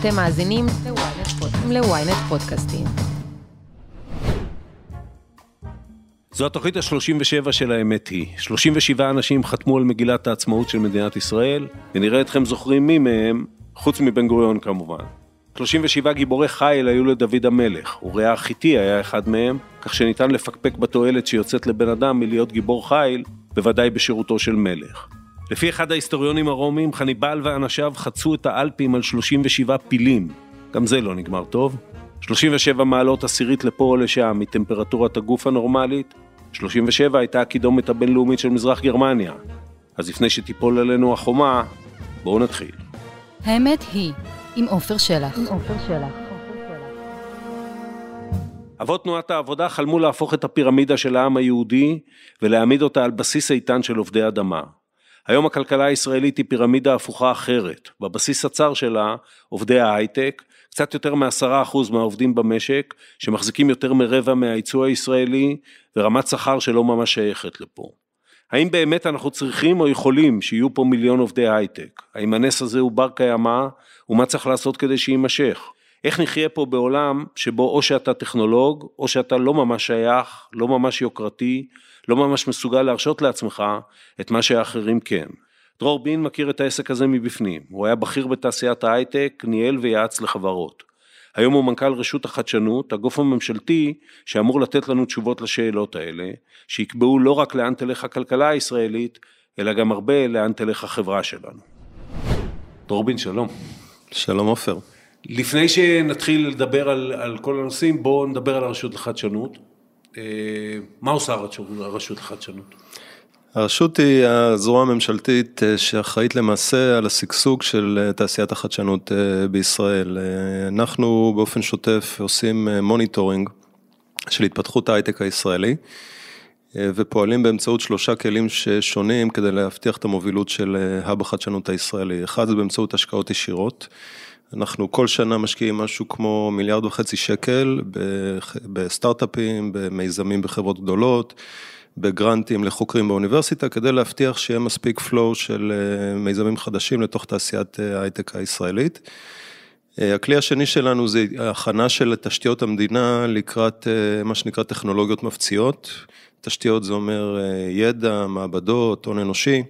אתם מאזינים ל-ynet פודקאסטים. זו התוכנית ה-37 של האמת היא. 37 אנשים חתמו על מגילת העצמאות של מדינת ישראל, ונראה אתכם זוכרים מי מהם, חוץ מבן גוריון כמובן. 37 גיבורי חיל היו לדוד המלך, אוריה החיתי היה אחד מהם, כך שניתן לפקפק בתועלת שיוצאת לבן אדם מלהיות גיבור חיל, בוודאי בשירותו של מלך. לפי אחד ההיסטוריונים הרומיים, חניבל ואנשיו חצו את האלפים על 37 פילים. גם זה לא נגמר טוב. 37 מעלות עשירית לפה או לשם מטמפרטורת הגוף הנורמלית. 37 הייתה הקידומת הבינלאומית של מזרח גרמניה. אז לפני שתיפול עלינו החומה, בואו נתחיל. האמת היא, עם עופר שלח. עם עופר שלח. אבות תנועת העבודה חלמו להפוך את הפירמידה של העם היהודי ולהעמיד אותה על בסיס איתן של עובדי אדמה. היום הכלכלה הישראלית היא פירמידה הפוכה אחרת. בבסיס הצר שלה, עובדי ההייטק, קצת יותר מעשרה אחוז מהעובדים במשק, שמחזיקים יותר מרבע מהייצוא הישראלי, ורמת שכר שלא ממש שייכת לפה. האם באמת אנחנו צריכים או יכולים שיהיו פה מיליון עובדי הייטק? האם הנס הזה הוא בר קיימא, ומה צריך לעשות כדי שיימשך? איך נחיה פה בעולם שבו או שאתה טכנולוג, או שאתה לא ממש שייך, לא ממש יוקרתי, לא ממש מסוגל להרשות לעצמך את מה שהאחרים כן. דרור בין מכיר את העסק הזה מבפנים, הוא היה בכיר בתעשיית ההייטק, ניהל ויעץ לחברות. היום הוא מנכ"ל רשות החדשנות, הגוף הממשלתי שאמור לתת לנו תשובות לשאלות האלה, שיקבעו לא רק לאן תלך הכלכלה הישראלית, אלא גם הרבה לאן תלך החברה שלנו. דרור בין, שלום. שלום עופר. לפני שנתחיל לדבר על, על כל הנושאים, בואו נדבר על הרשות לחדשנות. אה, מה עושה הרשות לחדשנות? הרשות היא הזרוע הממשלתית אה, שאחראית למעשה על השגשוג של אה, תעשיית החדשנות בישראל. אנחנו באופן שוטף עושים monitoring של התפתחות ההייטק הישראלי ופועלים באמצעות שלושה כלים ששונים כדי להבטיח את המובילות של האב החדשנות הישראלי. אחד זה באמצעות השקעות ישירות. אנחנו כל שנה משקיעים משהו כמו מיליארד וחצי שקל בסטארט-אפים, במיזמים בחברות גדולות, בגרנטים לחוקרים באוניברסיטה, כדי להבטיח שיהיה מספיק flow של אה, מיזמים חדשים לתוך תעשיית אה, ההייטק הישראלית. אה, הכלי השני שלנו זה הכנה של תשתיות המדינה לקראת מה שנקרא טכנולוגיות מפציעות. תשתיות זה אומר ידע, מעבדות, הון אנושי.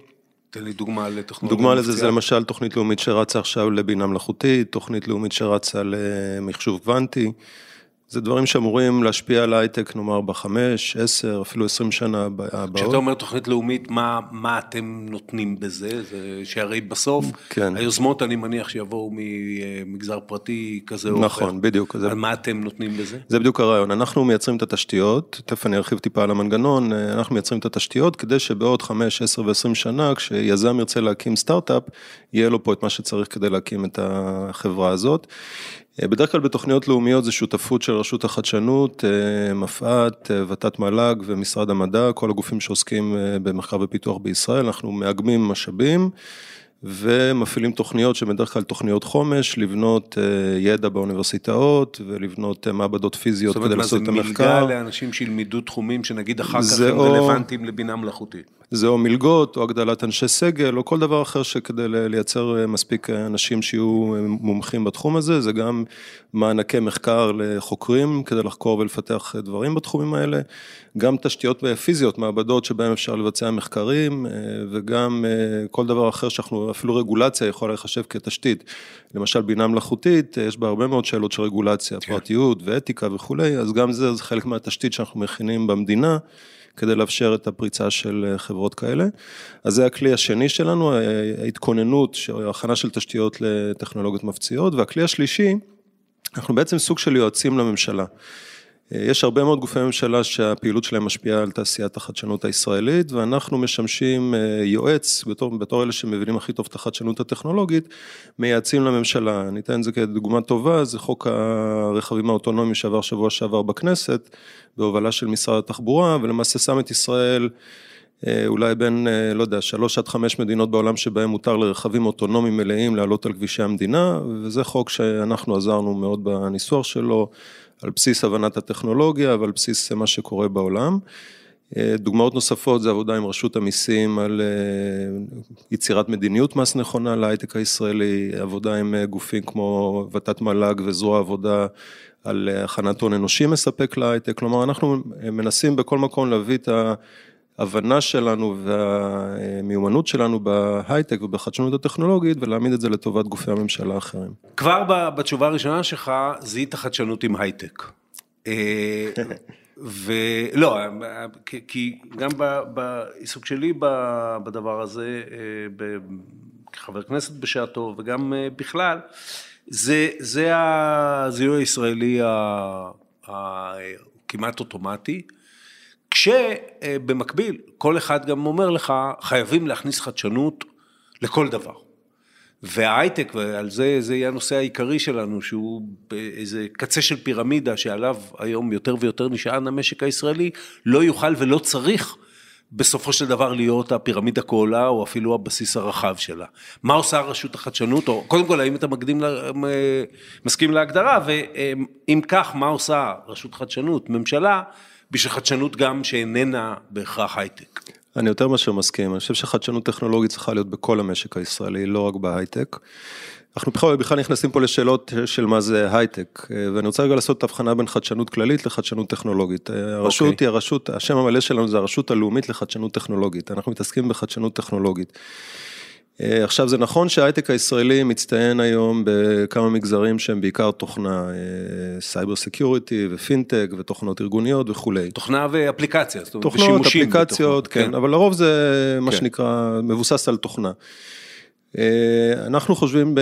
תן לי דוגמה לטכנולוגיה. דוגמה לזה זה למשל תוכנית לאומית שרצה עכשיו לבינה מלאכותית, תוכנית לאומית שרצה למחשוב קוונטי. זה דברים שאמורים להשפיע על ההייטק, נאמר, בחמש, עשר, אפילו עשרים שנה הבאות. כשאתה אומר תוכנית לאומית, מה, מה אתם נותנים בזה? זה שהרי בסוף, כן. היוזמות, אני מניח, שיבואו ממגזר פרטי כזה או אחר. נכון, בדיוק. זה, מה אתם נותנים בזה? זה בדיוק הרעיון. אנחנו מייצרים את התשתיות, תכף אני ארחיב טיפה על המנגנון, אנחנו מייצרים את התשתיות כדי שבעוד חמש, עשר ועשרים שנה, כשיזם ירצה להקים סטארט-אפ, יהיה לו פה את מה שצריך כדי להקים את החברה הזאת. בדרך כלל בתוכניות לאומיות זה שותפות של רשות החדשנות, אה, מפא"ת, אה, ות"ת מל"ג ומשרד המדע, כל הגופים שעוסקים אה, במחקר ופיתוח בישראל, אנחנו מאגמים משאבים. ומפעילים תוכניות שבדרך כלל תוכניות חומש, לבנות ידע באוניברסיטאות ולבנות מעבדות פיזיות כדי לעשות את המחקר. זאת אומרת, מה זה מלגה לאנשים שילמדו תחומים שנגיד אחר כך הם. רלוונטיים לבינה מלאכותית? זה או מלגות, או הגדלת אנשי סגל, או כל דבר אחר שכדי לייצר מספיק אנשים שיהיו מומחים בתחום הזה, זה גם מענקי מחקר לחוקרים כדי לחקור ולפתח דברים בתחומים האלה, גם תשתיות פיזיות, מעבדות שבהן אפשר לבצע מחקרים, וגם כל דבר אחר שאנחנו, אפילו רגולציה יכולה לחשב כתשתית. למשל בינה מלאכותית, יש בה הרבה מאוד שאלות של רגולציה, כן. פרטיות ואתיקה וכולי, אז גם זה, זה חלק מהתשתית שאנחנו מכינים במדינה. כדי לאפשר את הפריצה של אה, חברות כאלה. אז זה הכלי השני שלנו, ההתכוננות, הכנה של תשתיות לטכנולוגיות מפציעות, והכלי השלישי, אנחנו בעצם סוג של יועצים לממשלה. אה, יש הרבה מאוד גופי ממשלה שהפעילות שלהם משפיעה על תעשיית החדשנות הישראלית, ואנחנו משמשים אה, יועץ, בתור, בתור אלה שמבינים הכי טוב את החדשנות הטכנולוגית, מייעצים לממשלה. אני אתן את זה כדוגמה טובה, זה חוק הרכבים האוטונומיים שעבר שבוע שעבר בכנסת, בהובלה של משרד התחבורה, ולמעשה שם את ישראל אה, אולי בין, לא יודע, שלוש עד חמש מדינות בעולם שבהם מותר לרכבים אוטונומיים מלאים לעלות על כבישי המדינה, וזה חוק שאנחנו עזרנו מאוד בניסוח שלו. על בסיס הבנת הטכנולוגיה ועל בסיס מה שקורה בעולם. דוגמאות נוספות זה עבודה עם רשות המיסים על יצירת מדיניות מס נכונה להייטק הישראלי, עבודה עם גופים כמו ותת מל"ג וזרוע עבודה על הכנת הון אנושי מספק להייטק, כלומר אנחנו מנסים בכל מקום להביא את ההבנה שלנו והמיומנות שלנו בהייטק ובחדשנות הטכנולוגית ולהעמיד את זה לטובת גופי הממשלה האחרים. כבר בתשובה הראשונה שלך זיהית חדשנות עם הייטק. אה, ולא, כי גם בעיסוק שלי בדבר הזה, אה, כחבר כנסת בשעתו וגם אה, בכלל, זה, זה הזיהוי הישראלי הכמעט אוטומטי, כשבמקביל כל אחד גם אומר לך, חייבים להכניס חדשנות לכל דבר. וההייטק, ועל זה, זה יהיה הנושא העיקרי שלנו, שהוא באיזה קצה של פירמידה שעליו היום יותר ויותר נשען המשק הישראלי, לא יוכל ולא צריך בסופו של דבר להיות הפירמידה כעולה, או אפילו הבסיס הרחב שלה. מה עושה רשות החדשנות, או קודם כל, האם אתה מקדים, מסכים להגדרה, ואם כך, מה עושה רשות חדשנות, ממשלה, בשביל חדשנות גם שאיננה בהכרח הייטק? אני יותר מאשר מסכים, אני חושב שחדשנות טכנולוגית צריכה להיות בכל המשק הישראלי, לא רק בהייטק. אנחנו בכלל, בכלל נכנסים פה לשאלות של מה זה הייטק, ואני רוצה רגע לעשות את ההבחנה בין חדשנות כללית לחדשנות טכנולוגית. הרשות okay. אוקיי. היא הרשות, השם המלא שלנו זה הרשות הלאומית לחדשנות טכנולוגית, אנחנו מתעסקים בחדשנות טכנולוגית. עכשיו זה נכון שההייטק הישראלי מצטיין היום בכמה מגזרים שהם בעיקר תוכנה, cyber security ופינטק ותוכנות ארגוניות וכולי. תוכנה ואפליקציה, זאת אומרת, תוכנות, אפליקציות, כן, כן, אבל לרוב זה מה כן. שנקרא מבוסס על תוכנה. אנחנו חושבים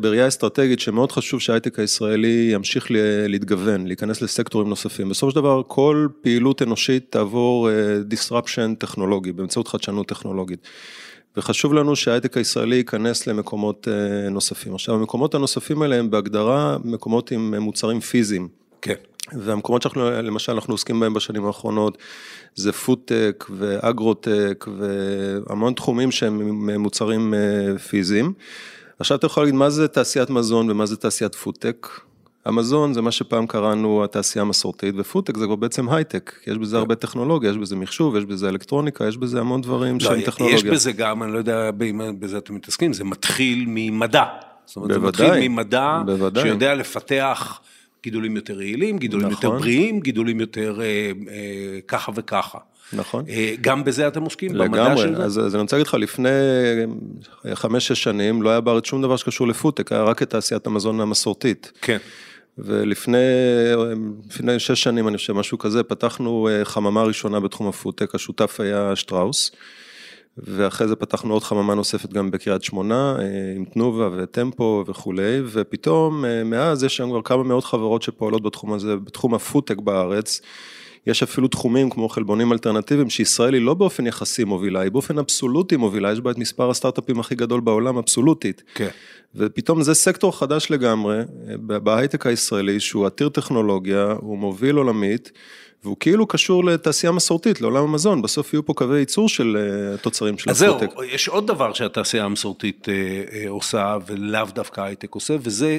בראייה אסטרטגית שמאוד חשוב שההייטק הישראלי ימשיך להתגוון, להיכנס לסקטורים נוספים. בסופו של דבר כל פעילות אנושית תעבור disruption טכנולוגי באמצעות חדשנות טכנולוגית. וחשוב לנו שההייטק הישראלי ייכנס למקומות נוספים. עכשיו המקומות הנוספים האלה הם בהגדרה מקומות עם מוצרים פיזיים. כן. והמקומות שאנחנו, למשל, אנחנו עוסקים בהם בשנים האחרונות, זה פודטק ואגרוטק והמון תחומים שהם מוצרים פיזיים. עכשיו אתה יכול להגיד מה זה תעשיית מזון ומה זה תעשיית פודטק. המזון זה מה שפעם קראנו התעשייה המסורתית, ופודטק זה כבר בעצם הייטק, יש בזה הרבה טכנולוגיה, יש בזה מחשוב, יש בזה אלקטרוניקה, יש בזה המון דברים לא, שהם טכנולוגיה. יש בזה גם, אני לא יודע אם בזה אתם מתעסקים, זה מתחיל ממדע. זאת אומרת, בוודאי, זה מתחיל ממדע, בוודאי. שיודע לפתח גידולים יותר יעילים, גידולים נכון. יותר בריאים, גידולים יותר אה, אה, ככה וככה. נכון. אה, גם בזה אתם עוסקים, לגמרי. במדע של זה? אז, אז אני רוצה להגיד לך, לפני חמש-שש שנים לא היה בארץ שום דבר שקשור לפודטק, היה רק את תעשיית המזון המסורתית. כן. ולפני שש שנים, אני חושב, משהו כזה, פתחנו אה, חממה ראשונה בתחום הפודטק, השותף היה שטראוס, ואחרי זה פתחנו עוד חממה נוספת גם בקריית שמונה, אה, עם תנובה וטמפו וכולי, ופתאום אה, מאז יש שם כבר כמה מאות חברות שפועלות בתחום הזה, בתחום הפודטק בארץ. יש אפילו תחומים כמו חלבונים אלטרנטיביים שישראל היא לא באופן יחסי מובילה, היא באופן אבסולוטי מובילה, יש בה את מספר הסטארט-אפים הכי גדול בעולם אבסולוטית. כן. ופתאום זה סקטור חדש לגמרי בהייטק הישראלי שהוא עתיר טכנולוגיה, הוא מוביל עולמית. והוא כאילו קשור לתעשייה מסורתית, לעולם המזון, בסוף יהיו פה קווי ייצור של אה, תוצרים של הפרוטק. אז זהו, יש עוד דבר שהתעשייה המסורתית אה, אה, עושה, ולאו דווקא הייטק עושה, וזה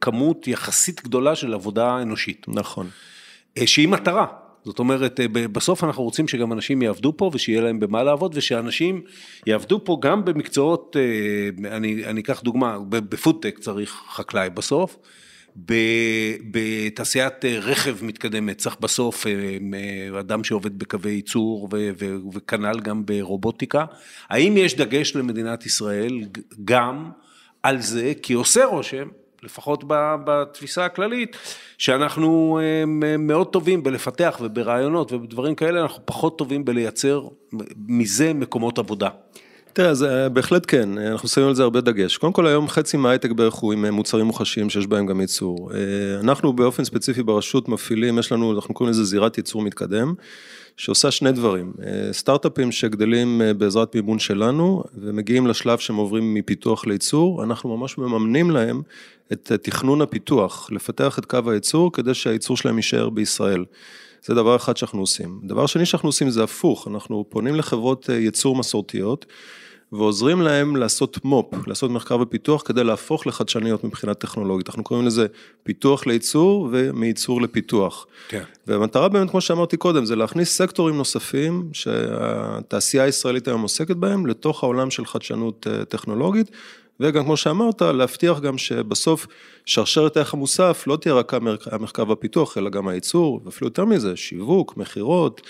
כמות יחסית גדולה של עבודה אנושית. נכון. שהיא מטרה. זאת אומרת, בסוף אנחנו רוצים שגם אנשים יעבדו פה ושיהיה להם במה לעבוד, ושאנשים יעבדו פה גם במקצועות, אני, אני אקח דוגמה, בפודטק צריך חקלאי בסוף, בתעשיית רכב מתקדמת צריך בסוף אדם שעובד בקווי ייצור וכנ"ל גם ברובוטיקה. האם יש דגש למדינת ישראל גם על זה, כי עושה רושם לפחות בתפיסה הכללית, שאנחנו מאוד טובים בלפתח וברעיונות ובדברים כאלה, אנחנו פחות טובים בלייצר מזה מקומות עבודה. תראה, זה בהחלט כן, אנחנו שמים על זה הרבה דגש. קודם כל היום חצי מההייטק בערך הוא עם מוצרים מוחשיים שיש בהם גם ייצור. אנחנו באופן ספציפי ברשות מפעילים, יש לנו, אנחנו קוראים לזה זירת ייצור מתקדם. שעושה שני דברים, אה, סטארט-אפים שגדלים אה, בעזרת מימון שלנו ומגיעים לשלב שהם עוברים מפיתוח לייצור, אנחנו ממש מממנים להם את תכנון הפיתוח, לפתח את קו הייצור כדי שהייצור שלהם יישאר בישראל. זה דבר אחד שאנחנו עושים. דבר שני שאנחנו עושים זה הפוך, אנחנו פונים לחברות אה, ייצור מסורתיות ועוזרים להם לעשות מו"פ, לעשות מחקר ופיתוח כדי להפוך לחדשניות מבחינה טכנולוגית. אנחנו קוראים לזה פיתוח לייצור ומייצור לפיתוח. כן. והמטרה באמת, כמו שאמרתי קודם, זה להכניס סקטורים נוספים שהתעשייה הישראלית היום עוסקת בהם לתוך העולם של חדשנות אה, טכנולוגית. וגם כמו שאמרת, להבטיח גם שבסוף שרשרת הערך המוסף לא תהיה רק המחקר והפיתוח, אלא גם הייצור, ואפילו יותר מזה, שיווק, מכירות,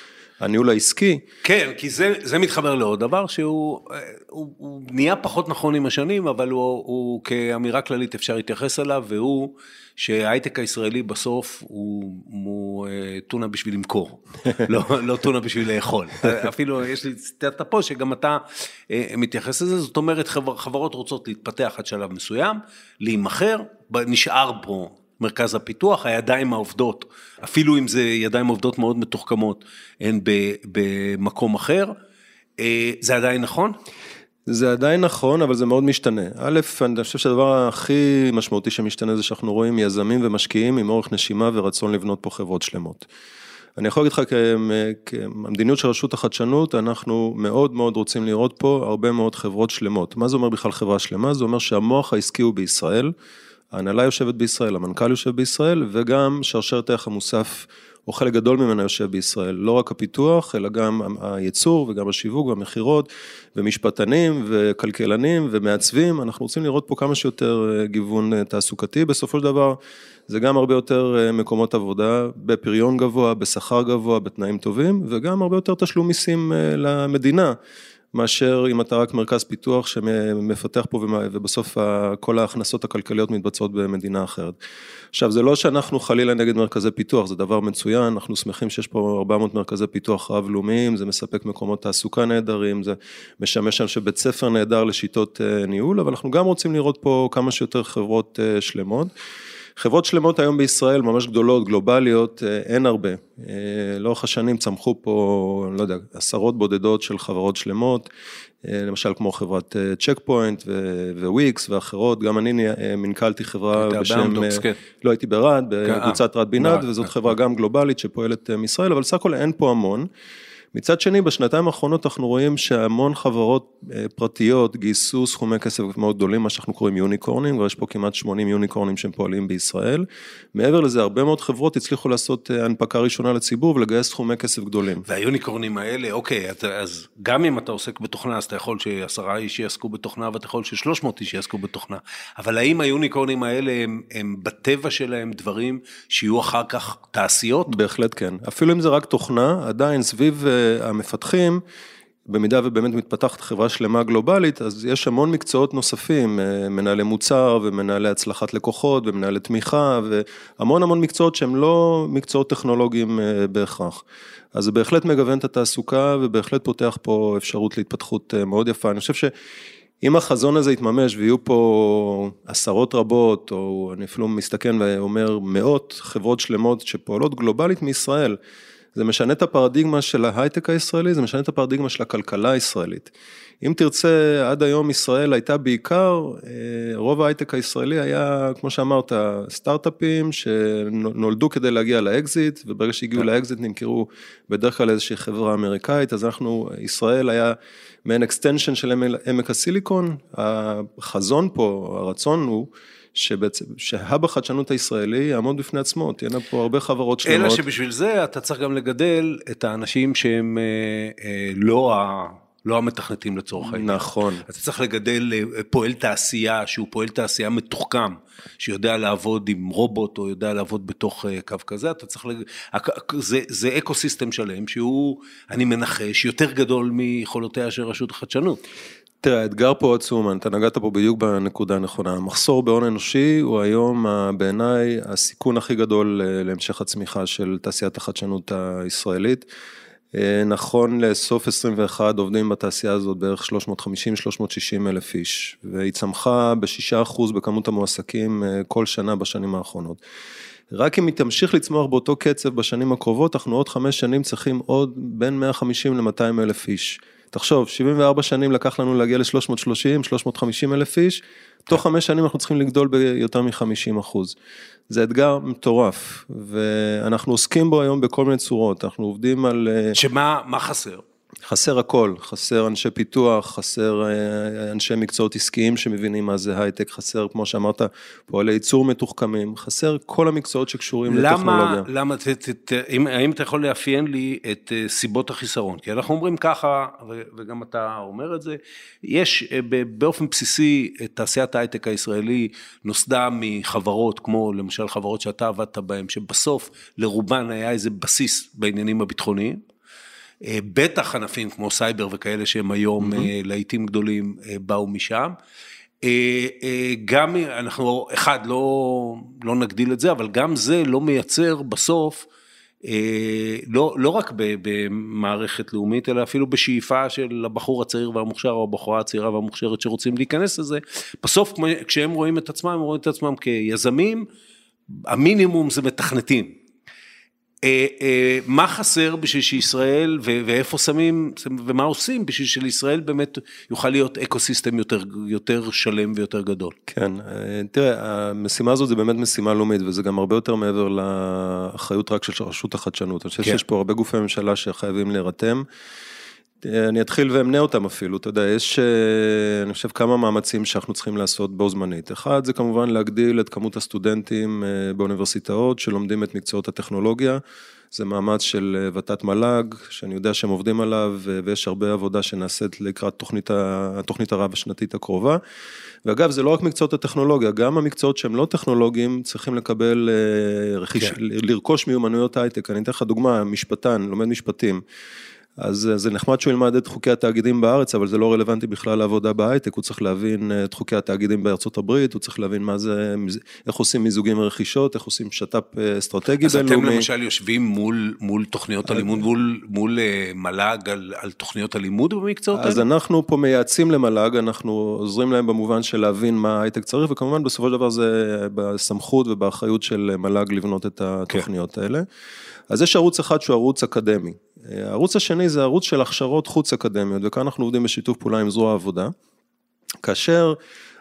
הניהול העסקי. כן, כי זה, זה מתחבר לעוד דבר שהוא הוא, הוא נהיה פחות נכון עם השנים, אבל הוא, הוא כאמירה כללית אפשר להתייחס אליו, והוא שההייטק הישראלי בסוף הוא, הוא אה, טונה בשביל למכור, לא, לא טונה בשביל לאכול. אפילו יש לי ציטטת פה שגם אתה אה, מתייחס לזה, זאת אומרת חברות רוצות להתפתח עד שלב מסוים, להימכר, נשאר פה מרכז הפיתוח, הידיים העובדות, אפילו אם זה ידיים עובדות מאוד מתוחכמות, הן במקום אחר. אה, זה עדיין נכון? זה עדיין נכון, אבל זה מאוד משתנה. א', אני חושב שהדבר הכי משמעותי שמשתנה זה שאנחנו רואים יזמים ומשקיעים עם אורך נשימה ורצון לבנות פה חברות שלמות. אני יכול להגיד לך כמדיניות של רשות החדשנות, אנחנו מאוד מאוד רוצים לראות פה הרבה מאוד חברות שלמות. מה זה אומר בכלל חברה שלמה? זה אומר שהמוח העסקי הוא בישראל. ההנהלה יושבת בישראל, המנכ"ל יושב בישראל, וגם שרשרת הערך המוסף, או חלק גדול ממנה יושב בישראל. לא רק הפיתוח, אלא גם הייצור וגם השיווק והמכירות, ומשפטנים וכלכלנים ומעצבים. אנחנו רוצים לראות פה כמה שיותר אה, גיוון אה, תעסוקתי. בסופו של דבר, זה גם הרבה יותר אה, מקומות עבודה בפריון גבוה, בשכר גבוה, בתנאים טובים, וגם הרבה יותר תשלום מיסים למדינה. מאשר אם אתה רק מרכז פיתוח שמפתח פה ובסוף כל ההכנסות הכלכליות מתבצעות במדינה אחרת. עכשיו זה לא שאנחנו חלילה נגד מרכזי פיתוח, זה דבר מצוין, אנחנו שמחים שיש פה 400 מרכזי פיתוח רב-לאומיים, זה מספק מקומות תעסוקה נהדרים, זה משמש שם שבית ספר נהדר לשיטות אה, ניהול, אבל אנחנו גם רוצים לראות פה כמה שיותר חברות אה, שלמות. חברות שלמות היום בישראל, ממש גדולות, גלובליות, אה, אין הרבה. אה, לאורך השנים צמחו פה, לא יודע, עשרות בודדות של חברות שלמות, אה, למשל כמו חברת צ'ק פוינט וויקס ואחרות, גם אני מנכ"לתי חברה בשם, כן. לא הייתי ברד, בקבוצת רד בינת, וזאת חברה גם גלובלית שפועלת מישראל, אבל סך הכל אין פה המון. מצד שני, בשנתיים האחרונות אנחנו רואים שהמון חברות אה, פרטיות גייסו סכומי כסף מאוד גדולים, מה שאנחנו קוראים יוניקורנים, ויש פה כמעט 80 יוניקורנים שהם פועלים בישראל. מעבר לזה, הרבה מאוד חברות הצליחו לעשות אה, הנפקה ראשונה לציבור ולגייס סכומי כסף גדולים. והיוניקורנים האלה, אוקיי, אז גם אם אתה עוסק בתוכנה, אז אתה יכול שעשרה איש יעסקו בתוכנה, ואתה יכול ששלוש מאות איש יעסקו בתוכנה. אבל האם היוניקורנים האלה הם, הם בטבע שלהם דברים שיהיו אחר כך תעשיות? בהחלט כן. אפילו אם זה רק תוכנה, עדיין סביב אה, המפתחים, במידה ובאמת מתפתחת חברה שלמה גלובלית, אז יש המון מקצועות נוספים, אה, מנהלי מוצר ומנהלי הצלחת לקוחות ומנהלי תמיכה והמון המון מקצועות שהם לא מקצועות טכנולוגיים אה, בהכרח. אז זה בהחלט מגוון את התעסוקה ובהחלט פותח פה אפשרות להתפתחות אה, מאוד יפה. אני חושב שאם החזון הזה יתממש ויהיו פה עשרות רבות, או אני אפילו מסתכן ואומר מאות חברות שלמות שפועלות גלובלית מישראל, זה משנה את הפרדיגמה של ההייטק הישראלי, זה משנה את הפרדיגמה של הכלכלה הישראלית. אם תרצה, עד היום ישראל הייתה בעיקר, אה, רוב ההייטק הישראלי היה, כמו שאמרת, סטארט-אפים שנולדו כדי להגיע לאקזיט, וברגע שהגיעו כן. לאקזיט נמכרו בדרך כלל איזושהי חברה אמריקאית, אז אנחנו, ישראל היה מעין extension של עמק הסיליקון, החזון פה, הרצון הוא, שבעצם, שה hub החדשנות הישראלי יעמוד בפני עצמו, תהיינה פה הרבה חברות שלמות. אלא שבשביל זה אתה צריך גם לגדל את האנשים שהם אה, אה, לא ה... לא המתכנתים לצורך העניין. נכון. אתה צריך לגדל אה, פועל תעשייה שהוא פועל תעשייה מתוחכם, שיודע לעבוד עם רובוט או יודע לעבוד בתוך אה, קו כזה, אתה צריך, לג... זה, זה אקו סיסטם שלם שהוא, אני מנחש, יותר גדול מיכולותיה של רשות החדשנות. תראה, האתגר פה עצום, אתה נגעת פה בדיוק בנקודה הנכונה. המחסור בהון אנושי הוא היום בעיניי הסיכון הכי גדול אה, להמשך הצמיחה של תעשיית החדשנות הישראלית. אה, נכון לסוף 21 עובדים בתעשייה הזאת בערך 350-360 אלף איש, והיא צמחה ב-6% בכמות המועסקים אה, כל שנה בשנים האחרונות. רק אם היא תמשיך לצמוח באותו קצב בשנים הקרובות, אנחנו עוד חמש שנים צריכים עוד בין 150 ל-200 אלף איש. תחשוב, 74 שנים לקח לנו להגיע ל-330, 350 אלף איש, תוך חמש שנים אנחנו צריכים לגדול ביותר מ-50 אחוז. זה אתגר מטורף, ואנחנו עוסקים בו היום בכל מיני צורות, אנחנו עובדים על... אה, שמה מה חסר? חסר הכל, חסר אנשי פיתוח, חסר אה, אנשי מקצועות עסקיים שמבינים מה זה הייטק, חסר, כמו שאמרת, פועלי ייצור מתוחכמים, חסר כל המקצועות שקשורים למה, לטכנולוגיה. למה, ת, ת, ת, אם, האם אתה יכול לאפיין לי את אה, סיבות החיסרון? כי אנחנו אומרים ככה, ו, וגם אתה אומר את זה, יש אה, באופן בסיסי, תעשיית ההייטק הישראלי נוסדה מחברות, כמו למשל חברות שאתה עבדת בהן, שבסוף לרובן היה איזה בסיס בעניינים הביטחוניים. אה, בטח ענפים כמו סייבר וכאלה שהם היום mm-hmm. להיטים גדולים באו משם. גם אנחנו, אחד, לא, לא נגדיל את זה, אבל גם זה לא מייצר בסוף, לא, לא רק במערכת לאומית, אלא אפילו בשאיפה של הבחור הצעיר והמוכשר, או הבחורה הצעירה והמוכשרת שרוצים להיכנס לזה. בסוף, כשהם רואים את עצמם, הם רואים את עצמם כיזמים, המינימום זה מתכנתים. אה, אה, מה חסר בשביל שישראל ואיפה שמים ומה עושים בשביל שלישראל באמת יוכל להיות אקו סיסטם יותר, יותר שלם ויותר גדול. כן, אה, תראה, המשימה הזאת זה באמת משימה לאומית וזה גם הרבה יותר מעבר לאחריות רק של רשות החדשנות. אני חושב כן. שיש פה הרבה גופי ממשלה שחייבים להירתם. אני אתחיל ואמנה אותם אפילו, אתה יודע, יש, אני חושב, כמה מאמצים שאנחנו צריכים לעשות בו זמנית. אחד, זה כמובן להגדיל את כמות הסטודנטים אה, באוניברסיטאות שלומדים את מקצועות הטכנולוגיה. זה מאמץ של אה, ות"ת מל"ג, שאני יודע שהם עובדים עליו, ויש הרבה עבודה שנעשית לקראת תוכנית, התוכנית הרב השנתית הקרובה. ואגב, זה לא רק מקצועות הטכנולוגיה, גם המקצועות שהם לא טכנולוגיים צריכים לקבל, אה, רכיש, כן. לרכוש מיומנויות הייטק. אני אתן לך דוגמה, משפטן, לומד משפטים. אז זה נחמד שהוא ילמד את חוקי התאגידים בארץ, אבל זה לא רלוונטי בכלל לעבודה בהייטק, הוא צריך להבין אה, את חוקי התאגידים בארצות הברית, הוא צריך להבין מה זה, איך עושים מיזוגים ורכישות, איך עושים שת"פ אה, אסטרטגי אז בינלאומי. אז אתם למשל יושבים מול, מול תוכניות הלימוד, מול, מול אה, מל"ג על, על תוכניות הלימוד במקצועות האלה? אז אנחנו פה מייעצים למל"ג, אנחנו עוזרים להם במובן של להבין מה ההייטק צריך, וכמובן בסופו של דבר זה בסמכות ובאחריות של מל"ג לבנות את התוכניות כן. האלה. אז יש ערוץ אחד שהוא ערוץ אקדמי. הערוץ השני זה ערוץ של הכשרות חוץ אקדמיות, וכאן אנחנו עובדים בשיתוף פעולה עם זרוע העבודה, כאשר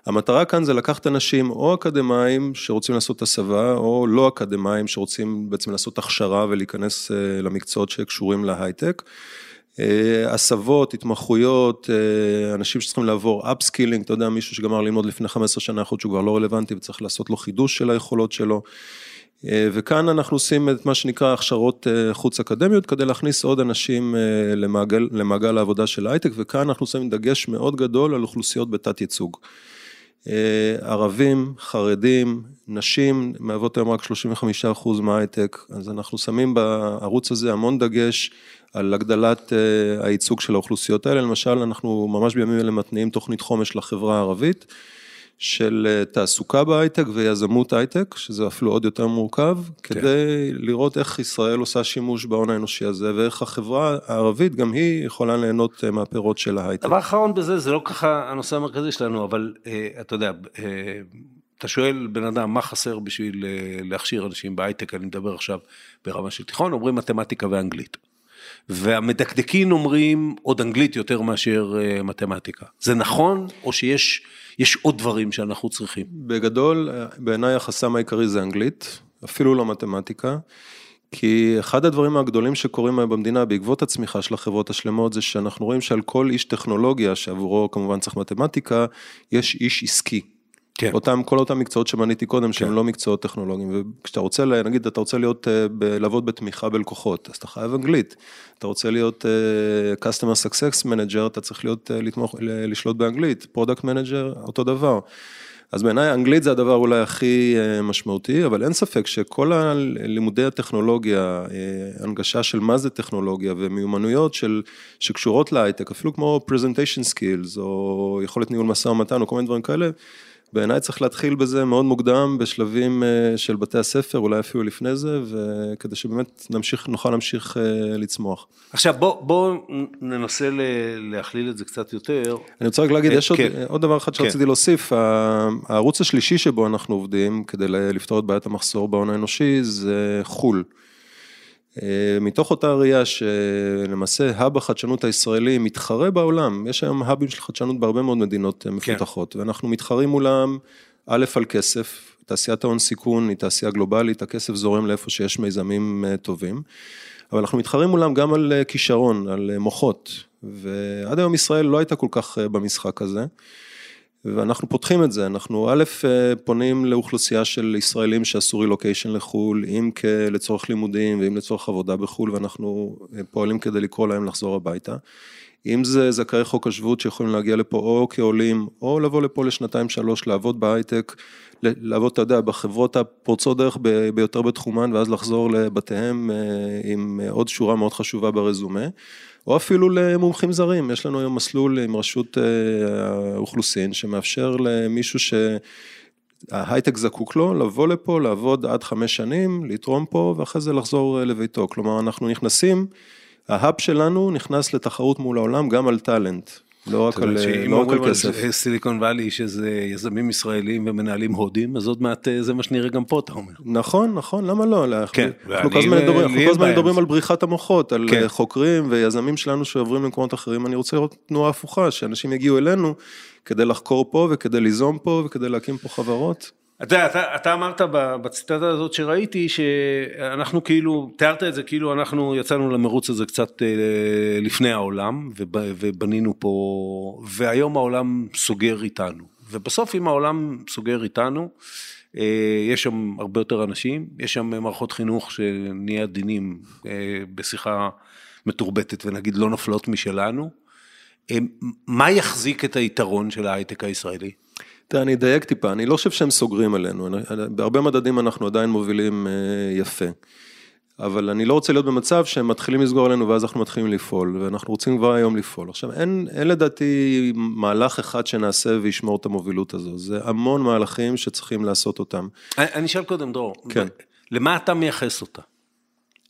המטרה כאן זה לקחת אנשים או אקדמאים שרוצים לעשות הסבה, או לא אקדמאים שרוצים בעצם לעשות הכשרה ולהיכנס אה, למקצועות שקשורים להייטק. אה, הסבות, התמחויות, אה, אנשים שצריכים לעבור upskilling, אתה יודע, מישהו שגמר ללמוד לפני 15 שנה, יכול להיות שהוא כבר לא רלוונטי וצריך לעשות לו חידוש של היכולות שלו. אה, וכאן אנחנו עושים את מה שנקרא הכשרות אה, חוץ אקדמיות כדי להכניס עוד אנשים אה, למעגל, למעגל העבודה של הייטק וכאן אנחנו שמים דגש מאוד גדול על אוכלוסיות בתת ייצוג. ערבים, חרדים, נשים מהוות היום רק 35% מההייטק, אז אנחנו שמים בערוץ הזה המון דגש על הגדלת הייצוג של האוכלוסיות האלה, למשל אנחנו ממש בימים אלה מתניעים תוכנית חומש לחברה הערבית. של אה, תעסוקה בהייטק ויזמות הייטק, שזה אפילו עוד יותר מורכב, כן. כדי לראות איך ישראל עושה שימוש בהון האנושי הזה, ואיך החברה הערבית גם היא יכולה ליהנות אה, מהפירות של ההייטק. דבר אחרון בזה, זה לא ככה הנושא המרכזי שלנו, אבל אה, אתה יודע, אתה שואל בן אדם מה חסר בשביל להכשיר אנשים בהייטק, אני מדבר עכשיו ברמה של תיכון, אומרים מתמטיקה ואנגלית. והמדקדקים אומרים עוד אנגלית יותר מאשר מתמטיקה. זה נכון, או שיש... יש עוד דברים שאנחנו צריכים. בגדול, בעיניי החסם העיקרי זה אנגלית, אפילו לא מתמטיקה. כי אחד הדברים הגדולים שקורים היום במדינה בעקבות הצמיחה של החברות השלמות זה שאנחנו רואים שעל כל איש טכנולוגיה שעבורו כמובן צריך מתמטיקה, יש איש עסקי. כן. אותם, כל אותם מקצועות שמניתי קודם, כן. שהם לא מקצועות טכנולוגיים, וכשאתה רוצה, נגיד, אתה רוצה להיות, אה, לעבוד בתמיכה בלקוחות, אז אתה חייב אנגלית. אתה רוצה להיות uh, Customer Success Manager, אתה צריך להיות, uh, לתמוך, לשלוט באנגלית, Product Manager, אותו דבר. אז בעיניי אנגלית זה הדבר אולי הכי משמעותי, אבל אין ספק שכל הלימודי הטכנולוגיה, הנגשה של מה זה טכנולוגיה ומיומנויות של, שקשורות להייטק, אפילו כמו presentation skills או יכולת ניהול משא ומתן או כל מיני דברים כאלה, בעיניי צריך להתחיל בזה מאוד מוקדם, בשלבים אה, של בתי הספר, אולי אפילו לפני זה, וכדי שבאמת נמשיך, נוכל להמשיך אה, לצמוח. עכשיו בוא, בוא ננסה להכליל את זה קצת יותר. אני רוצה רק להגיד, אה, יש כן. עוד, עוד דבר אחד שרציתי כן. להוסיף, הערוץ השלישי שבו אנחנו עובדים, כדי לפתור את בעיית המחסור בהון האנושי, זה חו"ל. אה, מתוך אותה ראייה שלמעשה האב החדשנות הישראלי מתחרה בעולם, יש היום האבים של חדשנות בהרבה מאוד מדינות אה, כן. מפותחות, כן. ואנחנו מתחרים מולם א' על כסף, תעשיית ההון סיכון היא תעשייה גלובלית, הכסף זורם לאיפה שיש מיזמים טובים, אבל אנחנו מתחרים מולם גם על כישרון, על מוחות, ועד היום ישראל לא הייתה כל כך במשחק הזה. ואנחנו פותחים את זה, אנחנו א', פונים לאוכלוסייה של ישראלים שעשו רילוקיישן לחו"ל, אם לצורך לימודים ואם לצורך עבודה בחו"ל, ואנחנו פועלים כדי לקרוא להם לחזור הביתה. אם זה זכאי חוק השבות שיכולים להגיע לפה או כעולים, או לבוא לפה לשנתיים שלוש, לעבוד בהייטק, לעבוד, אתה יודע, בחברות הפורצות דרך ביותר בתחומן, ואז לחזור לבתיהם עם עוד שורה מאוד חשובה ברזומה. או אפילו למומחים זרים, יש לנו היום מסלול עם רשות האוכלוסין שמאפשר למישהו שההייטק זקוק לו, לבוא לפה, לעבוד עד חמש שנים, לתרום פה ואחרי זה לחזור לביתו, כלומר אנחנו נכנסים, ההאב שלנו נכנס לתחרות מול העולם גם על טאלנט, לא רק על, לא רק על כסף. על סיליקון וואלי שזה יזמים ישראלים ומנהלים הודים, אז עוד מעט אה, זה מה שנראה גם פה, אתה אומר. נכון, נכון, למה לא? כן. אנחנו כל הזמן מדברים על בריחת המוחות, על כן. חוקרים ויזמים שלנו שעוברים למקומות אחרים, אני רוצה לראות תנועה הפוכה, שאנשים יגיעו אלינו כדי לחקור פה וכדי ליזום פה וכדי להקים פה חברות. אתה, אתה, אתה אמרת בציטטה הזאת שראיתי שאנחנו כאילו, תיארת את זה כאילו אנחנו יצאנו למרוץ הזה קצת אה, לפני העולם ובנינו פה, והיום העולם סוגר איתנו. ובסוף אם העולם סוגר איתנו, אה, יש שם הרבה יותר אנשים, יש שם מערכות חינוך שנהיה דינים אה, בשיחה מתורבתת ונגיד לא נופלות משלנו. מה יחזיק את היתרון של ההייטק הישראלי? תראה, אני אדייק טיפה, אני לא חושב שהם סוגרים עלינו, בהרבה מדדים אנחנו עדיין מובילים אה, יפה. אבל אני לא רוצה להיות במצב שהם מתחילים לסגור עלינו ואז אנחנו מתחילים לפעול, ואנחנו רוצים כבר היום לפעול. עכשיו, אין, אין לדעתי מהלך אחד שנעשה וישמור את המובילות הזו, זה המון מהלכים שצריכים לעשות אותם. אני אשאל קודם, דרור, כן. למה אתה מייחס אותה?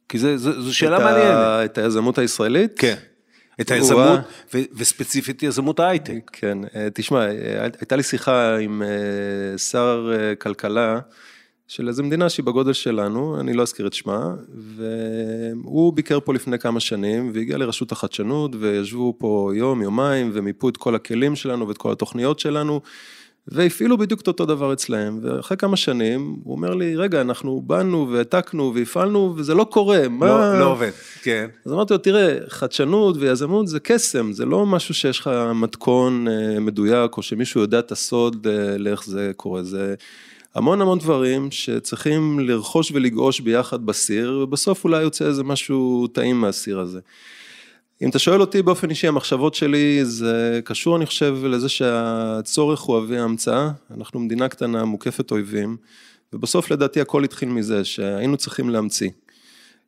כי זו שאלה מעניינת. את היזמות הישראלית? כן. את היזמות, וספציפית יזמות ההייטק. כן, אה, תשמע, אה, הייתה לי שיחה עם אה, שר כלכלה של איזו מדינה שהיא בגודל שלנו, אני לא אזכיר את שמה, והוא ביקר פה לפני כמה שנים, והגיע לרשות החדשנות, וישבו פה יום, יומיים, ומיפו את כל הכלים שלנו ואת כל התוכניות שלנו. והפעילו בדיוק את אותו דבר אצלהם, ואחרי כמה שנים, הוא אומר לי, רגע, אנחנו באנו והעתקנו והפעלנו, וזה לא קורה, מה... לא, לא עובד, כן. אז אמרתי לו, תראה, חדשנות ויזמות זה קסם, זה לא משהו שיש לך מתכון אה, מדויק, או שמישהו יודע את הסוד אה, לאיך זה קורה, זה... המון המון דברים שצריכים לרכוש ולגעוש ביחד בסיר, ובסוף אולי יוצא איזה משהו טעים מהסיר הזה. אם אתה שואל אותי באופן אישי, המחשבות שלי, זה קשור, אני חושב, לזה שהצורך הוא אבי ההמצאה. אנחנו מדינה קטנה, מוקפת אויבים, ובסוף לדעתי הכל התחיל מזה, שהיינו צריכים להמציא.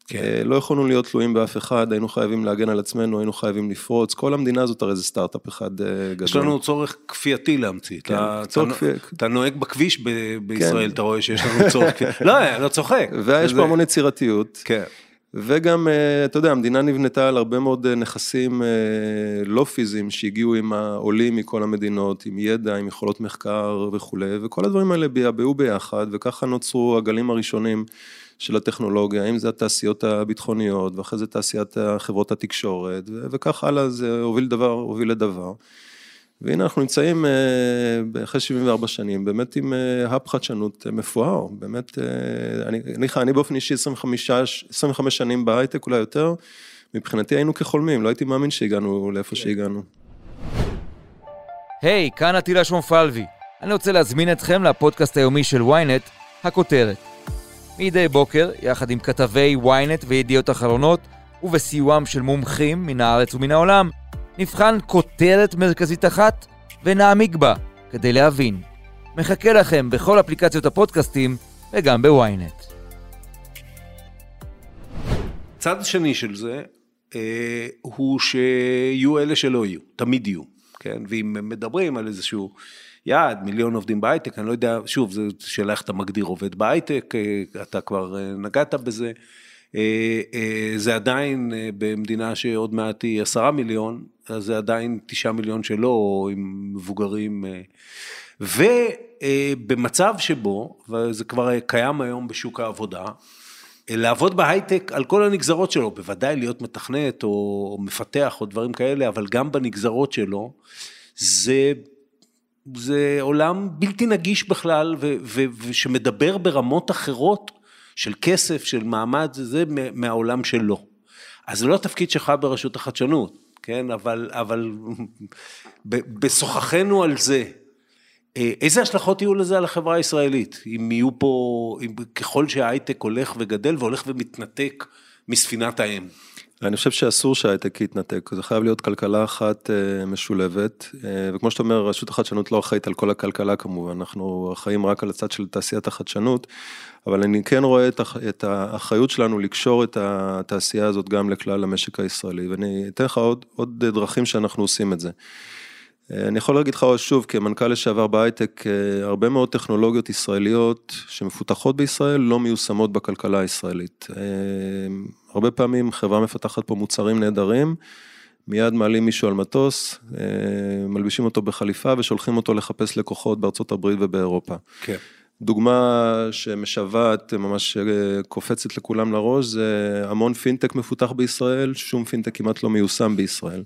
כן. אה, לא יכולנו להיות תלויים באף אחד, היינו חייבים להגן על עצמנו, היינו חייבים לפרוץ, כל המדינה הזאת הרי זה סטארט-אפ אחד אה, גדול. יש לנו צורך כפייתי להמציא. כן, אתה, צורך כפי... אתה נוהג בכביש ב, בישראל, כן. אתה רואה שיש לנו צורך. לא, אני לא צוחק. ויש פה המון יצירתיות. כן. וגם, אה, אתה יודע, המדינה נבנתה על הרבה מאוד אה, נכסים אה, לא פיזיים שהגיעו עם העולים מכל המדינות, עם ידע, עם יכולות מחקר וכולי, וכל הדברים האלה ביעבעו ביחד, וככה נוצרו הגלים הראשונים של הטכנולוגיה, אם זה התעשיות הביטחוניות, ואחרי זה תעשיית חברות התקשורת, וכך הלאה זה הוביל דבר, הוביל לדבר. והנה אנחנו נמצאים אה, אחרי 74 שנים, באמת עם האב חדשנות אה, מפואר, באמת, אה, אני, אני, אני באופן אישי 25, 25 שנים בהייטק, אולי יותר, מבחינתי היינו כחולמים, לא הייתי מאמין שהגענו לאיפה שהגענו. היי, hey, כאן עטילה שומפלבי. אני רוצה להזמין אתכם לפודקאסט היומי של ynet, הכותרת. מדי בוקר, יחד עם כתבי ynet וידיעות אחרונות, ובסיועם של מומחים מן הארץ ומן העולם, נבחן כותרת מרכזית אחת ונעמיק בה כדי להבין. מחכה לכם בכל אפליקציות הפודקאסטים וגם בוויינט. צד שני של זה אה, הוא שיהיו אלה שלא יהיו, תמיד יהיו, כן? ואם מדברים על איזשהו יעד, מיליון עובדים בהייטק, אני לא יודע, שוב, זו שאלה איך אתה מגדיר עובד בהייטק, אה, אתה כבר אה, נגעת בזה. אה, אה, זה עדיין במדינה שעוד מעט היא עשרה מיליון, אז זה עדיין תשעה מיליון שלא, עם מבוגרים. ובמצב שבו, וזה כבר קיים היום בשוק העבודה, לעבוד בהייטק על כל הנגזרות שלו, בוודאי להיות מתכנת או מפתח או דברים כאלה, אבל גם בנגזרות שלו, זה זה עולם בלתי נגיש בכלל, ושמדבר ברמות אחרות של כסף, של מעמד, זה מהעולם שלו. אז זה לא התפקיד שלך ברשות החדשנות, כן? אבל, אבל בשוחחנו על זה, אה, איזה השלכות יהיו לזה על החברה הישראלית? אם יהיו פה, אם, ככל שההייטק הולך וגדל והולך ומתנתק מספינת האם. אני חושב שאסור שההייטק יתנתק, זה חייב להיות כלכלה אחת אה, משולבת, אה, וכמו שאתה אומר, רשות החדשנות לא אחראית על כל הכלכלה כמובן, אנחנו אחראים רק על הצד של תעשיית החדשנות, אבל אני כן רואה את האחריות שלנו לקשור את התעשייה הזאת גם לכלל המשק הישראלי, ואני אתן לך עוד, עוד דרכים שאנחנו עושים את זה. אה, אני יכול להגיד לך שוב, כמנכ"ל לשעבר בהייטק, הרבה מאוד טכנולוגיות ישראליות שמפותחות בישראל לא מיושמות בכלכלה הישראלית. הרבה פעמים חברה מפתחת פה מוצרים נהדרים, מיד מעלים מישהו על מטוס, אה, מלבישים אותו בחליפה ושולחים אותו לחפש לקוחות בארצות הברית ובאירופה. כן. דוגמה שמשוועת, ממש אה, קופצת לכולם לראש, זה המון פינטק מפותח בישראל, שום פינטק כמעט לא מיושם בישראל.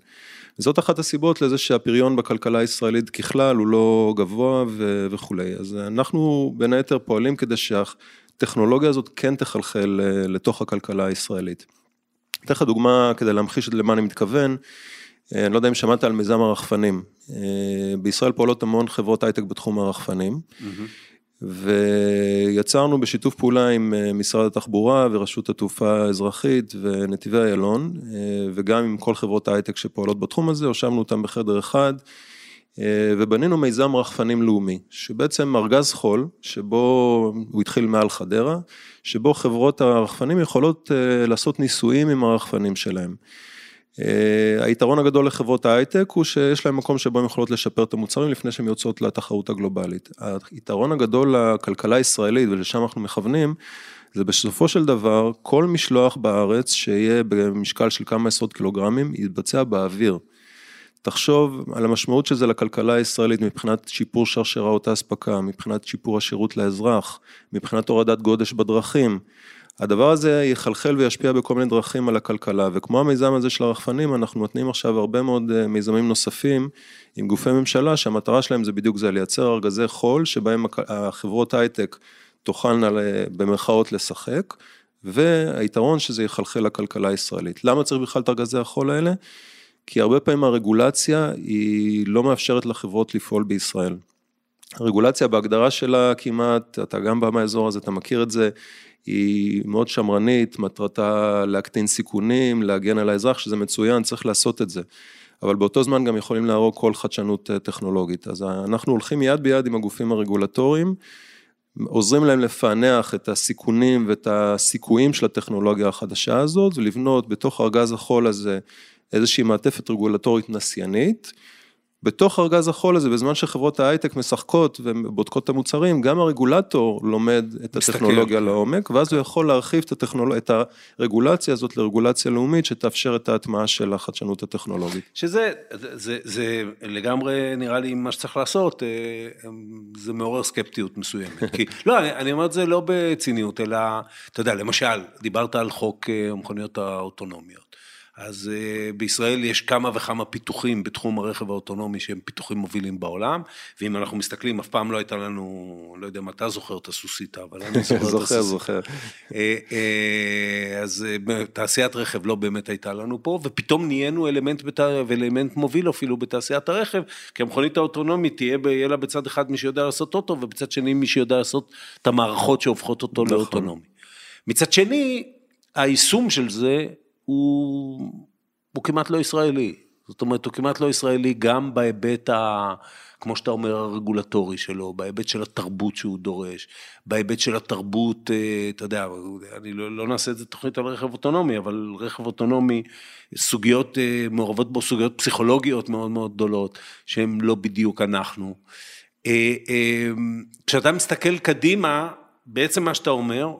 זאת אחת הסיבות לזה שהפריון בכלכלה הישראלית ככלל הוא לא גבוה וכולי. אז אנחנו בין היתר פועלים כדי שה... הטכנולוגיה הזאת כן תחלחל אה, לתוך הכלכלה הישראלית. אתן לך דוגמה כדי להמחיש למה אני מתכוון, אה, אני לא יודע אם שמעת על מיזם הרחפנים. בישראל פועלות המון חברות הייטק בתחום הרחפנים, mm-hmm. ויצרנו בשיתוף פעולה עם משרד התחבורה ורשות התעופה האזרחית ונתיבי איילון, וגם עם כל חברות ההייטק שפועלות בתחום הזה, הושבנו אותם בחדר אחד. אה, ובנינו מיזם רחפנים לאומי, שבעצם ארגז חול, שבו הוא התחיל מעל חדרה, שבו חברות הרחפנים יכולות אה, לעשות ניסויים עם הרחפנים שלהם. אה, היתרון הגדול לחברות ההייטק הוא שיש להם מקום שבו הן יכולות לשפר את המוצרים לפני שהן יוצאות לתחרות הגלובלית. היתרון הגדול לכלכלה הישראלית ולשם אנחנו מכוונים, זה בסופו של דבר כל משלוח בארץ שיהיה במשקל של כמה עשרות קילוגרמים יתבצע באוויר. תחשוב על המשמעות של זה לכלכלה הישראלית מבחינת שיפור שרשראות האספקה, מבחינת שיפור השירות לאזרח, מבחינת הורדת גודש בדרכים. הדבר הזה יחלחל וישפיע בכל מיני דרכים על הכלכלה, וכמו המיזם הזה של הרחפנים, אנחנו נותנים עכשיו הרבה מאוד אה, מיזמים נוספים עם גופי ממשלה, שהמטרה שלהם זה בדיוק זה, לייצר ארגזי חול, שבהם החברות הייטק תוכלנה במרכאות לשחק, והיתרון שזה יחלחל לכלכלה הישראלית. למה צריך בכלל את ארגזי החול האלה? כי הרבה פעמים הרגולציה היא לא מאפשרת לחברות לפעול בישראל. הרגולציה בהגדרה שלה כמעט, אתה גם בא מהאזור הזה, אתה מכיר את זה, היא מאוד שמרנית, מטרתה להקטין סיכונים, להגן על האזרח, שזה מצוין, צריך לעשות את זה. אבל באותו זמן גם יכולים להרוג כל חדשנות אה, טכנולוגית. אז אנחנו הולכים יד ביד עם הגופים הרגולטוריים, עוזרים להם לפענח את הסיכונים ואת הסיכויים של הטכנולוגיה החדשה הזאת, ולבנות בתוך ארגז החול הזה איזושהי מעטפת רגולטורית נסיינית. בתוך ארגז החול הזה, בזמן שחברות ההייטק משחקות ובודקות את המוצרים, גם הרגולטור לומד את הטכנולוגיה מסתכל. לעומק, ואז הוא יכול להרחיב את, הטכנול... את הרגולציה הזאת לרגולציה לאומית, שתאפשר את ההטמעה של החדשנות הטכנולוגית. שזה זה, זה, זה לגמרי נראה לי מה שצריך לעשות, אה, זה מעורר סקפטיות מסוימת. כי, לא, אני, אני אומר את זה לא בציניות, אלא, אתה יודע, למשל, דיברת על חוק אה, המכוניות האוטונומיות. אז uh, בישראל יש כמה וכמה פיתוחים בתחום הרכב האוטונומי שהם פיתוחים מובילים בעולם, ואם אנחנו מסתכלים, אף פעם לא הייתה לנו, לא יודע אם אתה זוכר את הסוסיתא, אבל אני זוכר את הסוסיתא. זוכר, זוכר. אה, אה, אז תעשיית רכב לא באמת הייתה לנו פה, ופתאום נהיינו אלמנט, בת... ואלמנט מוביל אפילו בתעשיית הרכב, כי המכונית האוטונומית תהיה, יהיה לה בצד אחד מי שיודע לעשות אוטו, ובצד שני מי שיודע לעשות את המערכות שהופכות אותו נכון. לאוטונומי. מצד שני, היישום של זה הוא, הוא כמעט לא ישראלי. זאת אומרת, הוא כמעט לא ישראלי גם בהיבט, ה, כמו שאתה אומר, הרגולטורי שלו, בהיבט של התרבות שהוא דורש, בהיבט של התרבות, אה, אתה יודע, אני לא, לא נעשה את זה תוכנית על רכב אוטונומי, אבל רכב אוטונומי, סוגיות, אה, מעורבות בו סוגיות פסיכולוגיות מאוד מאוד גדולות, שהן לא בדיוק אנחנו. אה, כשאתה מסתכל קדימה, בעצם מה שאתה אומר,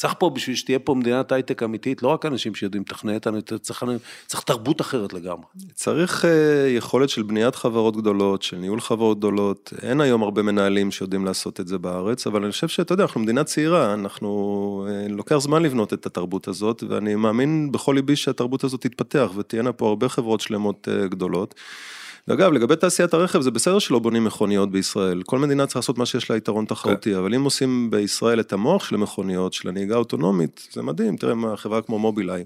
צריך פה, בשביל שתהיה פה מדינת הייטק אמיתית, לא רק אנשים שיודעים לתכנת, צריך, צריך תרבות אחרת לגמרי. צריך uh, יכולת של בניית חברות גדולות, של ניהול חברות גדולות. אין היום הרבה מנהלים שיודעים לעשות את זה בארץ, אבל אני חושב שאתה יודע, אנחנו מדינה צעירה, אנחנו, uh, לוקח זמן לבנות את התרבות הזאת, ואני מאמין בכל ליבי שהתרבות הזאת תתפתח, ותהיינה פה הרבה חברות שלמות uh, גדולות. ואגב, לגבי תעשיית הרכב, זה בסדר שלא בונים מכוניות בישראל. כל מדינה צריכה לעשות מה שיש לה יתרון תחרותי, אבל אם עושים בישראל את המוח של המכוניות, של הנהיגה האוטונומית, זה מדהים, תראה מה חברה כמו מובילאיי.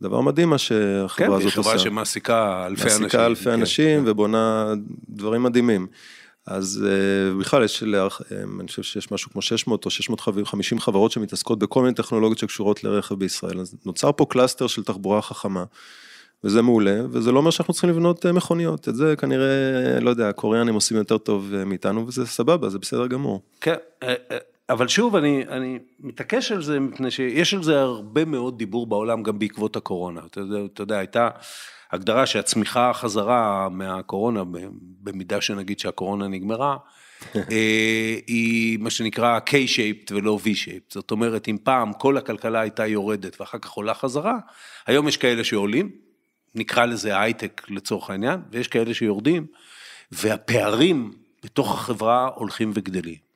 זה דבר מדהים מה שהחברה הזאת עושה. כן, היא חברה שמעסיקה אלפי אנשים. מעסיקה אלפי כן. אנשים ובונה דברים מדהימים. אז אה, בכלל יש, אה, אני חושב שיש משהו כמו 600 או 650 חברות שמתעסקות בכל מיני טכנולוגיות שקשורות לרכב בישראל. אז נוצר פה cluster של תחבורה חכמה, וזה מעולה, וזה לא אומר שאנחנו צריכים לבנות אה, מכוניות. את זה כנראה, לא יודע, הקוריאנים עושים יותר טוב אה, מאיתנו, וזה סבבה, זה בסדר גמור. כן, אה, אבל שוב, אני, אני מתעקש על זה מפני שיש על זה הרבה מאוד דיבור בעולם גם בעקבות הקורונה. אתה יודע, אתה יודע הייתה הגדרה שהצמיחה חזרה מהקורונה, במידה שנגיד שהקורונה נגמרה, היא מה שנקרא K-shaped ולא V-shaped. זאת אומרת, אם פעם כל הכלכלה הייתה יורדת ואחר כך עולה חזרה, היום יש כאלה שעולים, נקרא לזה הייטק לצורך העניין, ויש כאלה שיורדים, והפערים בתוך החברה הולכים וגדלים.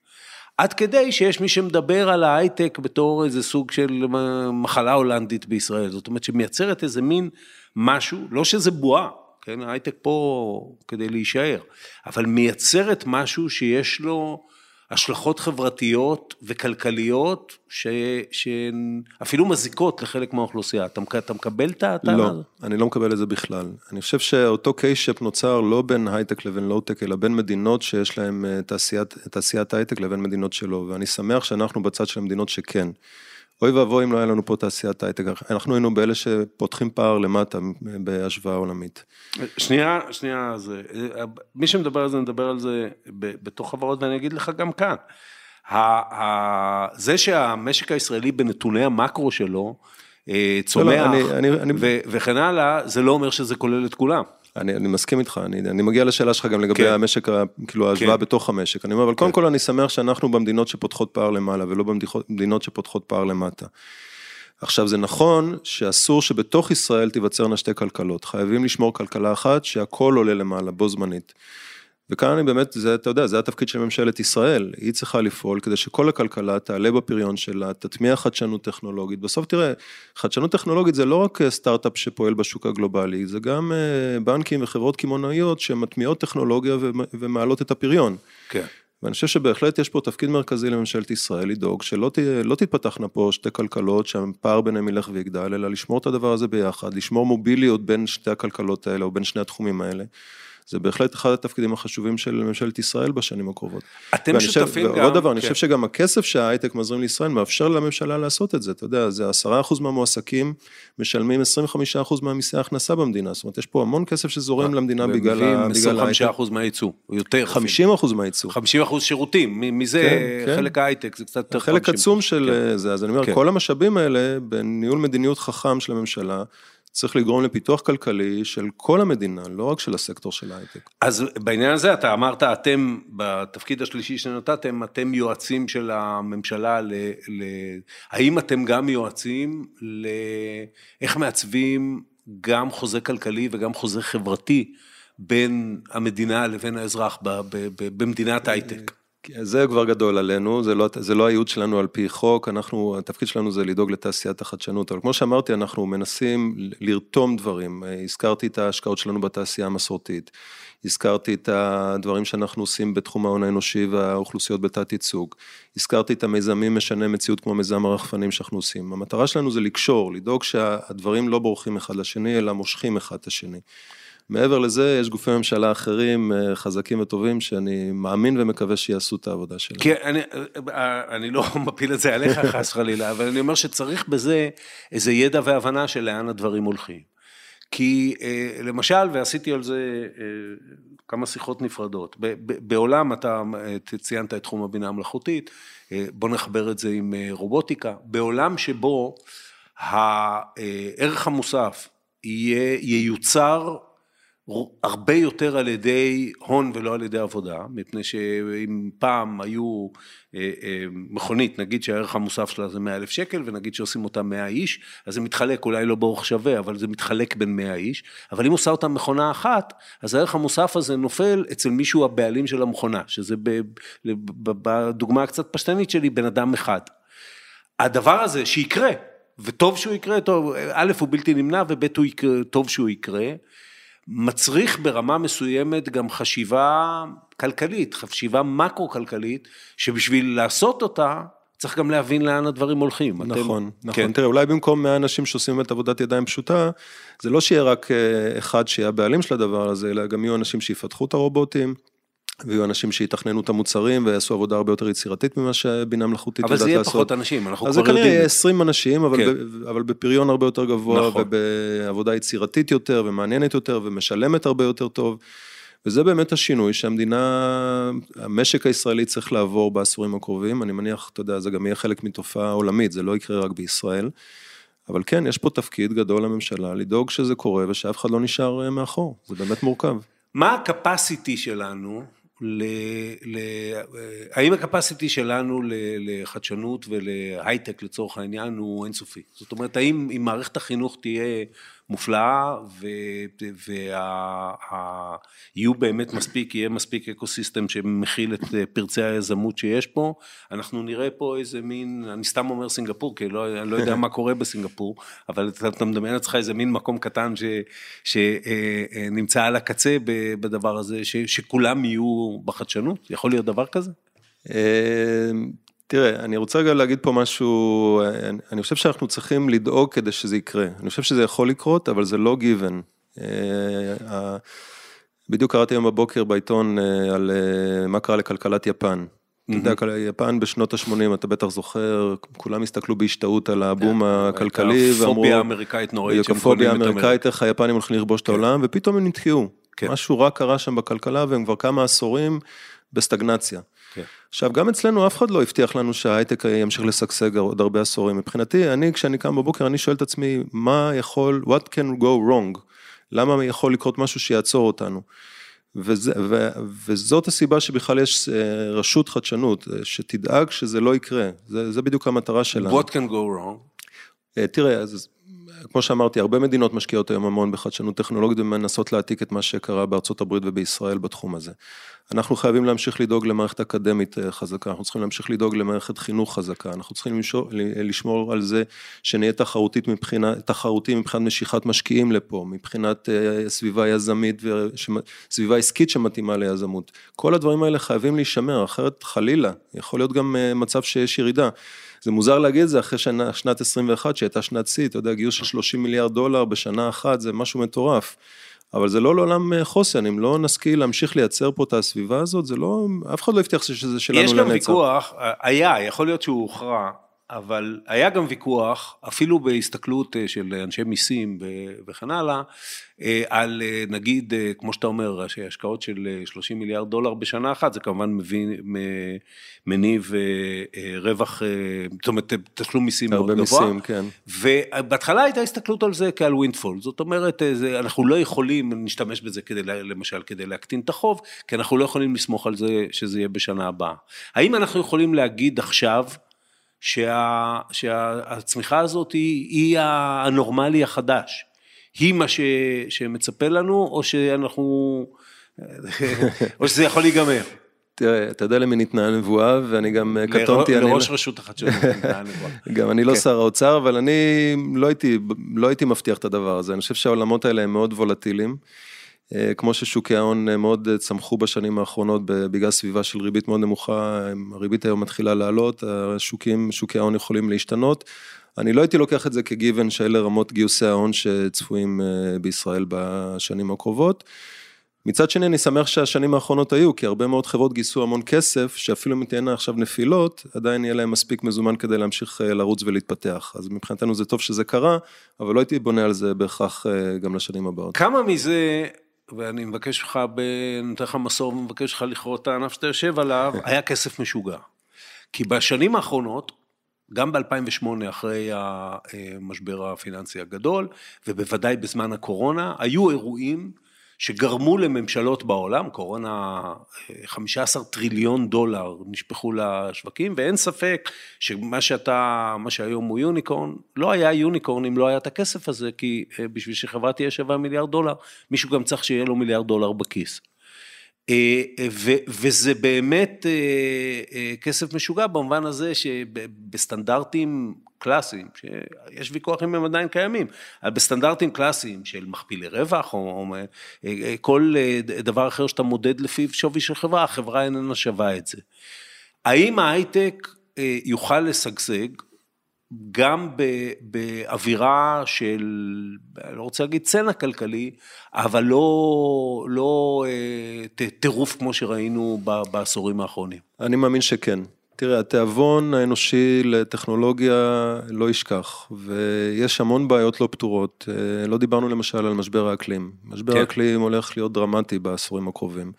עד כדי שיש מי שמדבר על ההייטק בתור איזה סוג של מחלה הולנדית בישראל, זאת אומרת שמייצרת איזה מין משהו, לא שזה בועה, כן, ההייטק פה כדי להישאר, אבל מייצרת משהו שיש לו השלכות חברתיות וכלכליות ש, שהן אפילו מזיקות לחלק מהאוכלוסייה. אתה, אתה מקבל את הטענה לא? אני לא מקבל את זה בכלל. אני חושב שאותו K-shape נוצר לא בין הייטק לבין לואו-טק, אלא בין מדינות שיש להן אה, תעשיית, תעשיית הייטק לבין מדינות שלא, ואני שמח שאנחנו בצד של המדינות שכן. אוי ואבוי אם לא היה לנו פה תעשיית הייטק, אנחנו היינו באלה שפותחים פער למטה בהשוואה עולמית. שנייה, שנייה, זה, מי שמדבר על זה, נדבר על זה בתוך חברות, ואני אגיד לך גם כאן. זה שהמשק הישראלי בנתוני המקרו שלו אה, צומח לא, אני- אני- וכן הלאה, זה לא אומר שזה כולל את כולם. אני, אני מסכים איתך, אני, אני מגיע לשאלה שלך גם לגבי כן. כן. המשק, כאילו ההשוואה כן. בתוך המשק. אני אומר, אבל קודם כל אני שמח שאנחנו במדינות שפותחות פער למעלה ולא במדינות שפותחות פער למטה. עכשיו זה נכון שאסור שבתוך ישראל תיווצרנה שתי כלכלות, חייבים לשמור כלכלה אחת שהכל עולה למעלה בו זמנית. וכאן אני באמת, זה, אתה יודע, זה התפקיד של ממשלת ישראל, היא צריכה לפעול כדי שכל הכלכלה תעלה בפריון שלה, תטמיע חדשנות טכנולוגית. בסוף תראה, חדשנות טכנולוגית זה לא רק סטארט-אפ שפועל בשוק הגלובלי, זה גם אה, בנקים וחברות קמעונאיות שמטמיעות טכנולוגיה ומ- ומעלות את הפריון. כן. ואני חושב שבהחלט יש פה תפקיד מרכזי לממשלת ישראל לדאוג שלא תהיה, לא תתפתחנה פה שתי כלכלות שהפער ביניהם ילך ויגדל, אלא לשמור את הדבר הזה ביחד, לשמור מוביליות בין שתי הכלכלות האלה או בין שני התחומים האלה. זה בהחלט אחד התפקידים החשובים של ממשלת ישראל בשנים הקרובות. אתם שותפים גם... ועוד דבר, אני כן. חושב שגם הכסף שההייטק מזרים לישראל מאפשר לממשלה לעשות את זה, אתה יודע, זה עשרה אחוז מהמועסקים משלמים 25 אחוז מהמיסי ההכנסה במדינה, זאת אומרת, יש פה המון כסף שזורם למדינה בגלל 25 ההייטק. אחוז מהייצוא, או יותר. אפילו. 50 אחוז מהייצוא. 50 אחוז שירותים, מ- מזה כן, כן. חלק ההייטק, זה קצת יותר חלק 50. עצום של כן. אה, זה, אז אני אומר, כן. כל המשאבים האלה, בניהול מדיניות חכם של הממשלה, צריך לגרום לפיתוח כלכלי של כל המדינה, לא רק של הסקטור של ההייטק. אז בעניין הזה אתה אמרת, אתם, בתפקיד השלישי שנתתם, אתם יועצים של הממשלה ל... ל... האם אתם גם יועצים לאיך מעצבים גם חוזה כלכלי וגם חוזה חברתי בין המדינה לבין האזרח ב... ב... ב... במדינת הייטק? זה כבר גדול עלינו, זה לא, זה לא הייעוד שלנו על פי חוק, אנחנו, התפקיד שלנו זה לדאוג לתעשיית החדשנות, אבל כמו שאמרתי, אנחנו מנסים לרתום דברים, הזכרתי את ההשקעות שלנו בתעשייה המסורתית, הזכרתי את הדברים שאנחנו עושים בתחום ההון האנושי והאוכלוסיות בתת ייצוג, הזכרתי את המיזמים משנה מציאות כמו מיזם הרחפנים שאנחנו עושים, המטרה שלנו זה לקשור, לדאוג שהדברים לא בורחים אחד לשני, אלא מושכים אחד את השני. מעבר לזה, יש גופי ממשלה אחרים אה, חזקים וטובים, שאני מאמין ומקווה שיעשו את העבודה שלהם. כי אני, אני לא מפיל את זה עליך חס חלילה, אבל אני אומר שצריך בזה איזה ידע והבנה של לאן הדברים הולכים. כי אה, למשל, ועשיתי על זה אה, כמה שיחות נפרדות, בעולם אתה ציינת את תחום הבינה המלאכותית, אה, בוא נחבר את זה עם רובוטיקה, בעולם שבו הערך המוסף יהיה, ייוצר הרבה יותר על ידי הון ולא על ידי עבודה, מפני שאם פעם היו אה, אה, מכונית, נגיד שהערך המוסף שלה זה 100 אלף שקל, ונגיד שעושים אותה 100 איש, אז זה מתחלק אולי לא באורך שווה, אבל זה מתחלק בין 100 איש, אבל אם עושה אותה מכונה אחת, אז הערך המוסף הזה נופל אצל מישהו הבעלים של המכונה, שזה בדוגמה הקצת פשטנית שלי, בן אדם אחד. הדבר הזה שיקרה, וטוב שהוא יקרה, טוב, א' הוא בלתי נמנע, וב' הוא יקרה, טוב שהוא יקרה, מצריך ברמה מסוימת גם חשיבה כלכלית, חשיבה מקרו-כלכלית, שבשביל לעשות אותה, צריך גם להבין לאן הדברים הולכים. נכון, אתם... נכון. כן. תראה, אולי במקום 100 אנשים שעושים את עבודת ידיים פשוטה, זה לא שיהיה רק אה, אחד שיהיה הבעלים של הדבר הזה, אלא גם יהיו אנשים שיפתחו את הרובוטים. ויהיו אנשים שיתכננו את המוצרים ויעשו עבודה הרבה יותר יצירתית ממה שבינה מלאכותית יודעת לעשות. אבל זה יהיה פחות אנשים, אנחנו כבר יודעים. אז זה כנראה יהיה 20 אנשים, אבל, כן. ב, אבל בפריון הרבה יותר גבוה, נכון. ובעבודה יצירתית יותר, ומעניינת יותר, ומשלמת הרבה יותר טוב. וזה באמת השינוי שהמדינה, המשק הישראלי צריך לעבור בעשורים הקרובים, אני מניח, אתה יודע, זה גם יהיה חלק מתופעה עולמית, זה לא יקרה רק בישראל. אבל כן, יש פה תפקיד גדול לממשלה לדאוג שזה קורה ושאף אחד לא נשאר אה, מאחור, זה באמת מורכב. מה הקפסיטי שלנו ל, ל, האם הקפסיטי שלנו לחדשנות ולהייטק לצורך העניין הוא אינסופי? זאת אומרת, האם אם מערכת החינוך תהיה מופלאה ויהיו באמת מספיק, יהיה מספיק אקו סיסטם שמכיל את פרצי היזמות שיש פה, אנחנו נראה פה איזה מין, אני סתם אומר סינגפור, כי לא, אני לא יודע מה קורה בסינגפור, אבל אתה, אתה מדמיין לעצמך איזה מין מקום קטן שנמצא על הקצה בדבר הזה, ש, שכולם יהיו בחדשנות, יכול להיות דבר כזה? אה, תראה, אני רוצה רגע להגיד פה משהו, אני חושב שאנחנו צריכים לדאוג כדי שזה יקרה. אני חושב שזה יכול לקרות, אבל זה לא given. אה, בדיוק קראתי היום בבוקר בעיתון אה, על אה, מה קרה לכלכלת יפן. אתה יודע, יפן בשנות ה-80, אתה בטח זוכר, כולם הסתכלו בהשתאות על הבום הכלכלי, ואמרו... פוביה אמריקאית נוראית שהם את אמריקאית, איך היפנים הולכים לכבוש את כן. העולם, ופתאום הם נתקעו. כן. משהו רע קרה שם בכלכלה, והם כבר כמה עשורים בסטגנציה. כן. עכשיו, גם אצלנו אף אחד לא הבטיח לנו שההייטק ימשיך לשגשג עוד הרבה עשורים. מבחינתי, אני, כשאני קם בבוקר, אני שואל את עצמי, מה יכול, what can go wrong? למה יכול לקרות משהו שיעצור אותנו? וזה, ו, וזאת הסיבה שבכלל יש אה, רשות חדשנות, אה, שתדאג שזה לא יקרה. זה, זה בדיוק המטרה שלנו. What can go wrong? אה, תראה, אז כמו שאמרתי, הרבה מדינות משקיעות היום המון בחדשנות טכנולוגית ומנסות להעתיק את מה שקרה בארצות הברית ובישראל בתחום הזה. אנחנו חייבים להמשיך לדאוג למערכת אקדמית אה, חזקה, אנחנו צריכים להמשיך לדאוג למערכת חינוך חזקה, אנחנו צריכים לשמור, לשמור על זה שנהיה תחרותית מבחינה, תחרותיים מבחינת משיכת משקיעים לפה, מבחינת אה, סביבה יזמית וסביבה עסקית שמתאימה ליזמות. כל הדברים האלה חייבים להישמר, אחרת חלילה, יכול להיות גם מצב שיש ירידה. זה מוזר להגיד את זה אחרי שנה, שנת 21 שהייתה שנת שיא, אתה יודע, גיוס של 30 מיליארד דולר בשנה אחת, זה משהו מטורף. אבל זה לא לעולם אה, חוסן, אם לא נשכיל להמשיך לייצר פה את הסביבה הזאת, זה לא, אף אחד לא הבטיח שזה שלנו לנצח. יש גם ויכוח, אה, היה, יכול להיות שהוא הוכרע, אבל היה גם ויכוח, אפילו בהסתכלות אה, של אנשי מיסים וכן הלאה, אה, על אה, נגיד, כמו שאתה אומר, השקעות של 30 מיליארד דולר בשנה אחת, זה כמובן מביא, מניב רווח, זאת אומרת, תשלום מיסים מאוד גבוה. הרבה מיסים, כן. ובהתחלה הייתה הסתכלות על זה כעל ווינדפול, זאת אומרת, אנחנו לא יכולים להשתמש בזה כדי, למשל, כדי להקטין את החוב, כי אנחנו לא יכולים לסמוך על זה שזה יהיה בשנה הבאה. האם אנחנו יכולים להגיד עכשיו, שה, שהצמיחה הזאת היא, היא הנורמלי החדש, היא מה ש, שמצפה לנו, או שאנחנו, או שזה יכול להיגמר. תראה, אתה יודע למי ניתנה הנבואה, ואני גם קטונתי. לראש רשות החדשנות ניתנה הנבואה. גם אני לא כן. שר האוצר, אבל אני לא הייתי, לא הייתי מבטיח את הדבר הזה. אני חושב שהעולמות האלה הם מאוד וולטיליים. אה, כמו ששוקי ההון אה, מאוד אה, צמחו בשנים האחרונות בגלל סביבה של ריבית מאוד נמוכה, הריבית היום מתחילה לעלות, השוקים, שוקי ההון יכולים להשתנות. אני לא הייתי לוקח את זה כגיוון שאלה רמות גיוסי ההון שצפויים בישראל בשנים הקרובות. מצד שני, אני שמח שהשנים האחרונות היו, כי הרבה מאוד חברות גייסו המון כסף, שאפילו אם תהיינה עכשיו נפילות, עדיין יהיה להם מספיק מזומן כדי להמשיך לרוץ ולהתפתח. אז מבחינתנו זה טוב שזה קרה, אבל לא הייתי בונה על זה בהכרח גם לשנים הבאות. כמה מזה ואני מבקש ממך, נותן לך מסור ומבקש ממך לכרות את הענף שאתה יושב עליו, היה כסף משוגע. כי בשנים האחרונות, גם ב-2008, אחרי המשבר הפיננסי הגדול, ובוודאי בזמן הקורונה, היו אירועים שגרמו לממשלות בעולם, קורונה 15 טריליון דולר נשפכו לשווקים, ואין ספק שמה שאתה, מה שהיום הוא יוניקורן, לא היה יוניקורן אם לא היה את הכסף הזה, כי אה, בשביל שחברה תהיה 7 מיליארד דולר, מישהו גם צריך שיהיה לו מיליארד דולר בכיס. אה, וזה באמת אה, כסף משוגע במובן הזה שבסטנדרטים קלאסיים, שיש ויכוח אם הם עדיין קיימים, אבל בסטנדרטים קלאסיים של מכפילי רווח, או, או כל דבר אחר שאתה מודד לפיו שווי של חברה, החברה איננה שווה את זה. האם ההייטק יוכל לשגשג גם באווירה של, אני לא רוצה להגיד צנע כלכלי, אבל לא, לא טירוף כמו שראינו בעשורים האחרונים. אני מאמין שכן. תראה, התיאבון האנושי לטכנולוגיה לא ישכח, ויש המון בעיות לא פתורות. לא דיברנו למשל על משבר האקלים. משבר כן. האקלים הולך להיות דרמטי בעשורים הקרובים.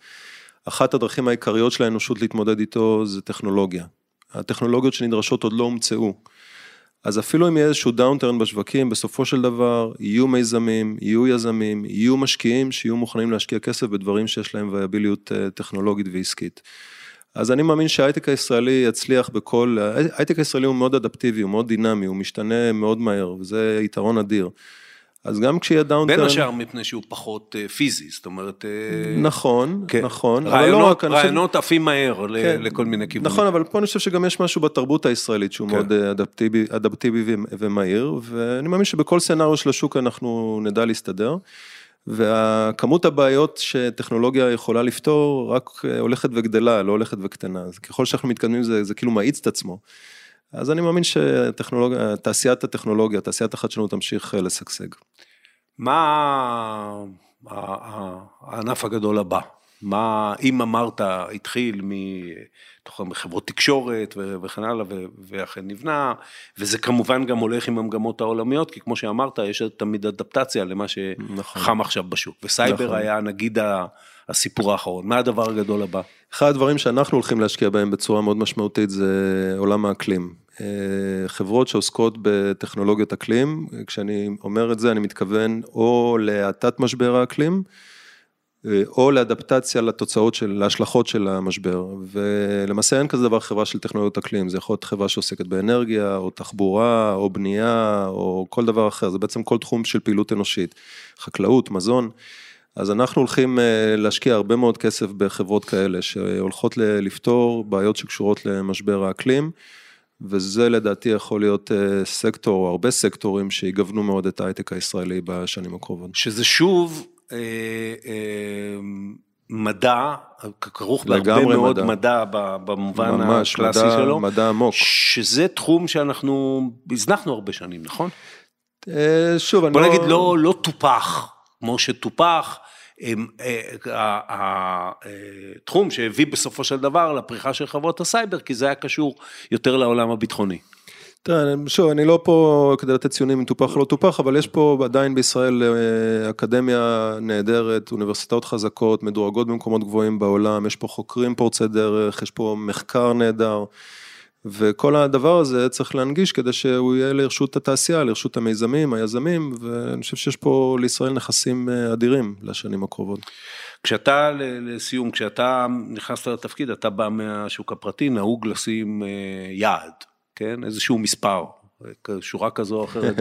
אחת הדרכים העיקריות של האנושות להתמודד איתו זה טכנולוגיה. הטכנולוגיות שנדרשות עוד לא הומצאו. אז אפילו אם יהיה איזשהו downturn בשווקים, בסופו של דבר יהיו מיזמים, יהיו יזמים, יהיו משקיעים שיהיו מוכנים להשקיע כסף בדברים שיש להם וייביליות אה, טכנולוגית ועסקית. אז אני מאמין שההייטק הישראלי יצליח בכל, ההייטק הישראלי הוא מאוד אדפטיבי, הוא מאוד דינמי, הוא משתנה מאוד מהר, וזה יתרון אדיר. אז גם כשיהיה downturn... בין השאר מפני שהוא פחות אה, פיזי, זאת אומרת... אה, נכון, כן. נכון. רעיונות, לא רק, רעיונות חושב... עפים מהר כן. לכל מיני כיוונים. נכון, אבל פה אני חושב שגם יש משהו בתרבות הישראלית שהוא כן. מאוד אה, אדפטיבי, אדפטיבי ומהיר, ואני מאמין שבכל סצנריו של השוק אנחנו נדע להסתדר. והכמות הבעיות שטכנולוגיה יכולה לפתור רק הולכת וגדלה, לא הולכת וקטנה. אז ככל שאנחנו מתקדמים זה, זה כאילו מאיץ את עצמו. אז אני מאמין שתעשיית הטכנולוגיה, תעשיית החדשנות תמשיך אה, לשגשג. מה הענף הגדול הבא? מה, אם אמרת, התחיל מחברות תקשורת וכן הלאה, ואכן נבנה, וזה כמובן גם הולך עם המגמות העולמיות, כי כמו שאמרת, יש תמיד אדפטציה למה שחם נכון. עכשיו בשוק, וסייבר נכון. היה נגיד הסיפור האחרון. מה הדבר הגדול הבא? אחד הדברים שאנחנו הולכים להשקיע בהם בצורה מאוד משמעותית זה עולם האקלים. אה, חברות שעוסקות בטכנולוגיות אקלים, כשאני אומר את זה אני מתכוון או להאטת משבר האקלים, אה, או לאדפטציה לתוצאות של, להשלכות של המשבר, ולמעשה אין כזה דבר חברה של טכנולוגיות אקלים, זה יכול להיות חברה שעוסקת באנרגיה, או תחבורה, או בנייה, או כל דבר אחר, זה בעצם כל תחום של פעילות אנושית, חקלאות, מזון. אז אנחנו הולכים אה, להשקיע הרבה מאוד כסף בחברות כאלה, שהולכות לפתור בעיות שקשורות למשבר האקלים, וזה לדעתי יכול להיות אה, סקטור, או הרבה סקטורים שיגוונו מאוד את ההייטק הישראלי בשנים הקרובות. שזה שוב אה, אה, מדע, כרוך בהרבה מאוד מדע, מדע במובן ממש, הקלאסי מדע, שלו. מדע עמוק. שזה תחום שאנחנו הזנחנו הרבה שנים, נכון? אה, שוב, אני לא... בוא נגיד לא, לא טופח, כמו שטופח. התחום שהביא בסופו של דבר לפריחה של חברות הסייבר, כי זה היה קשור יותר לעולם הביטחוני. שוב, אני לא פה כדי לתת ציונים אם טופח או לא טופח, אבל יש פה עדיין בישראל אה, אקדמיה נהדרת, אוניברסיטאות חזקות, מדורגות במקומות גבוהים בעולם, יש פה חוקרים פורצי דרך, יש פה מחקר נהדר. וכל הדבר הזה צריך להנגיש כדי שהוא יהיה לרשות התעשייה, לרשות המיזמים, היזמים, ואני חושב שיש פה לישראל נכסים אה, אדירים לשנים הקרובות. כשאתה, לסיום, כשאתה נכנסת לתפקיד, אתה בא מהשוק הפרטי, נהוג לשים אה, יעד, כן? איזשהו מספר, שורה כזו או אחרת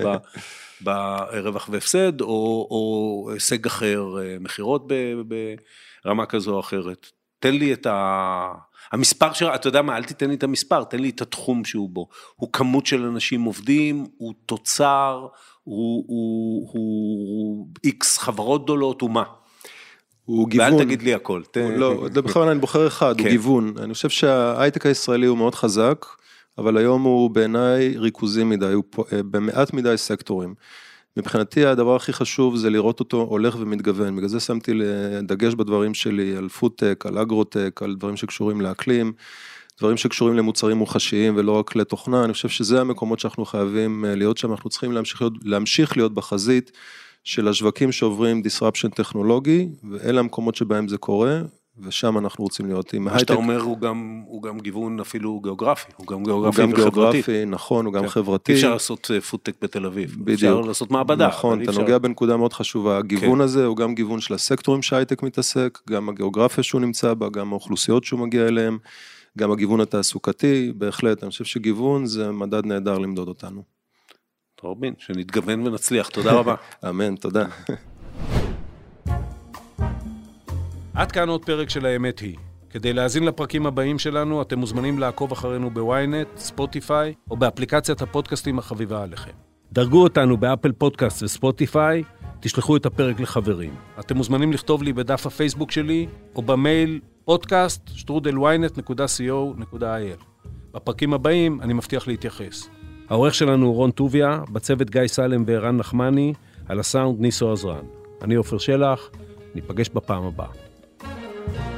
ברווח והפסד, או, או הישג אחר, אה, מכירות ברמה כזו או אחרת. תן לי את ה... המספר שלו, אתה יודע מה, אל תיתן לי את המספר, תן לי את התחום שהוא בו. הוא כמות של אנשים עובדים, הוא תוצר, הוא, הוא, הוא איקס חברות גדולות, הוא מה? הוא גיוון. ואל תגיד לי הכל. ת... לא, זה בכלל אני בוחר אחד, כן. הוא גיוון. אני חושב שההייטק הישראלי הוא מאוד חזק, אבל היום הוא בעיניי ריכוזי מדי, הוא אה, במעט מדי סקטורים. מבחינתי הדבר הכי חשוב זה לראות אותו הולך ומתגוון, בגלל זה שמתי דגש בדברים שלי על פודטק, על אגרוטק, על דברים שקשורים לאקלים, דברים שקשורים למוצרים מוחשיים ולא רק לתוכנה, אני חושב שזה המקומות שאנחנו חייבים אה, להיות שם, אנחנו צריכים להמשיך להיות, להמשיך להיות בחזית של השווקים שעוברים disruption טכנולוגי, ואלה המקומות שבהם זה קורה, ושם אנחנו רוצים להיות עם הייטק. מה שאתה אומר הוא גם, הוא גם גיוון אפילו גיאוגרפי, הוא גם גיאוגרפי וחברתי. הוא גם גיאוגרפי, נכון, הוא גם כן. חברתי. אי אפשר לעשות אה, פודטק בתל אביב, בדיוק. אפשר לעשות מעבדה. נכון, אתה אפשר... נוגע בנקודה מאוד חשובה, הגיוון כן. הזה הוא גם גיוון של הסקטורים שהייטק מתעסק, גם הגיאוגרפיה שהוא נמצא בה, גם האוכלוסיות שהוא מגיע אליהן, גם הגיוון התעסוקתי, בהחלט, אני חושב שגיוון זה מדד נהדר למדוד אותנו. דרור בין, שנתגוון ונצליח, תודה רבה. אמן, תודה. עד כאן עוד פרק של האמת היא. כדי להאזין לפרקים הבאים שלנו, אתם מוזמנים לעקוב אחרינו בוויינט, ספוטיפיי, או באפליקציית הפודקאסטים החביבה עליכם. דרגו אותנו באפל פודקאסט וספוטיפיי, תשלחו את הפרק לחברים. אתם מוזמנים לכתוב לי בדף הפייסבוק שלי, או במייל פודקאסט שטרודל ynet.co.il. בפרקים הבאים אני מבטיח להתייחס. העורך שלנו הוא רון טוביה, בצוות גיא סלם וערן נחמני, על הסאונד ניסו עזרן. אני עופר שלח, ניפגש בפעם הבאה. Bye.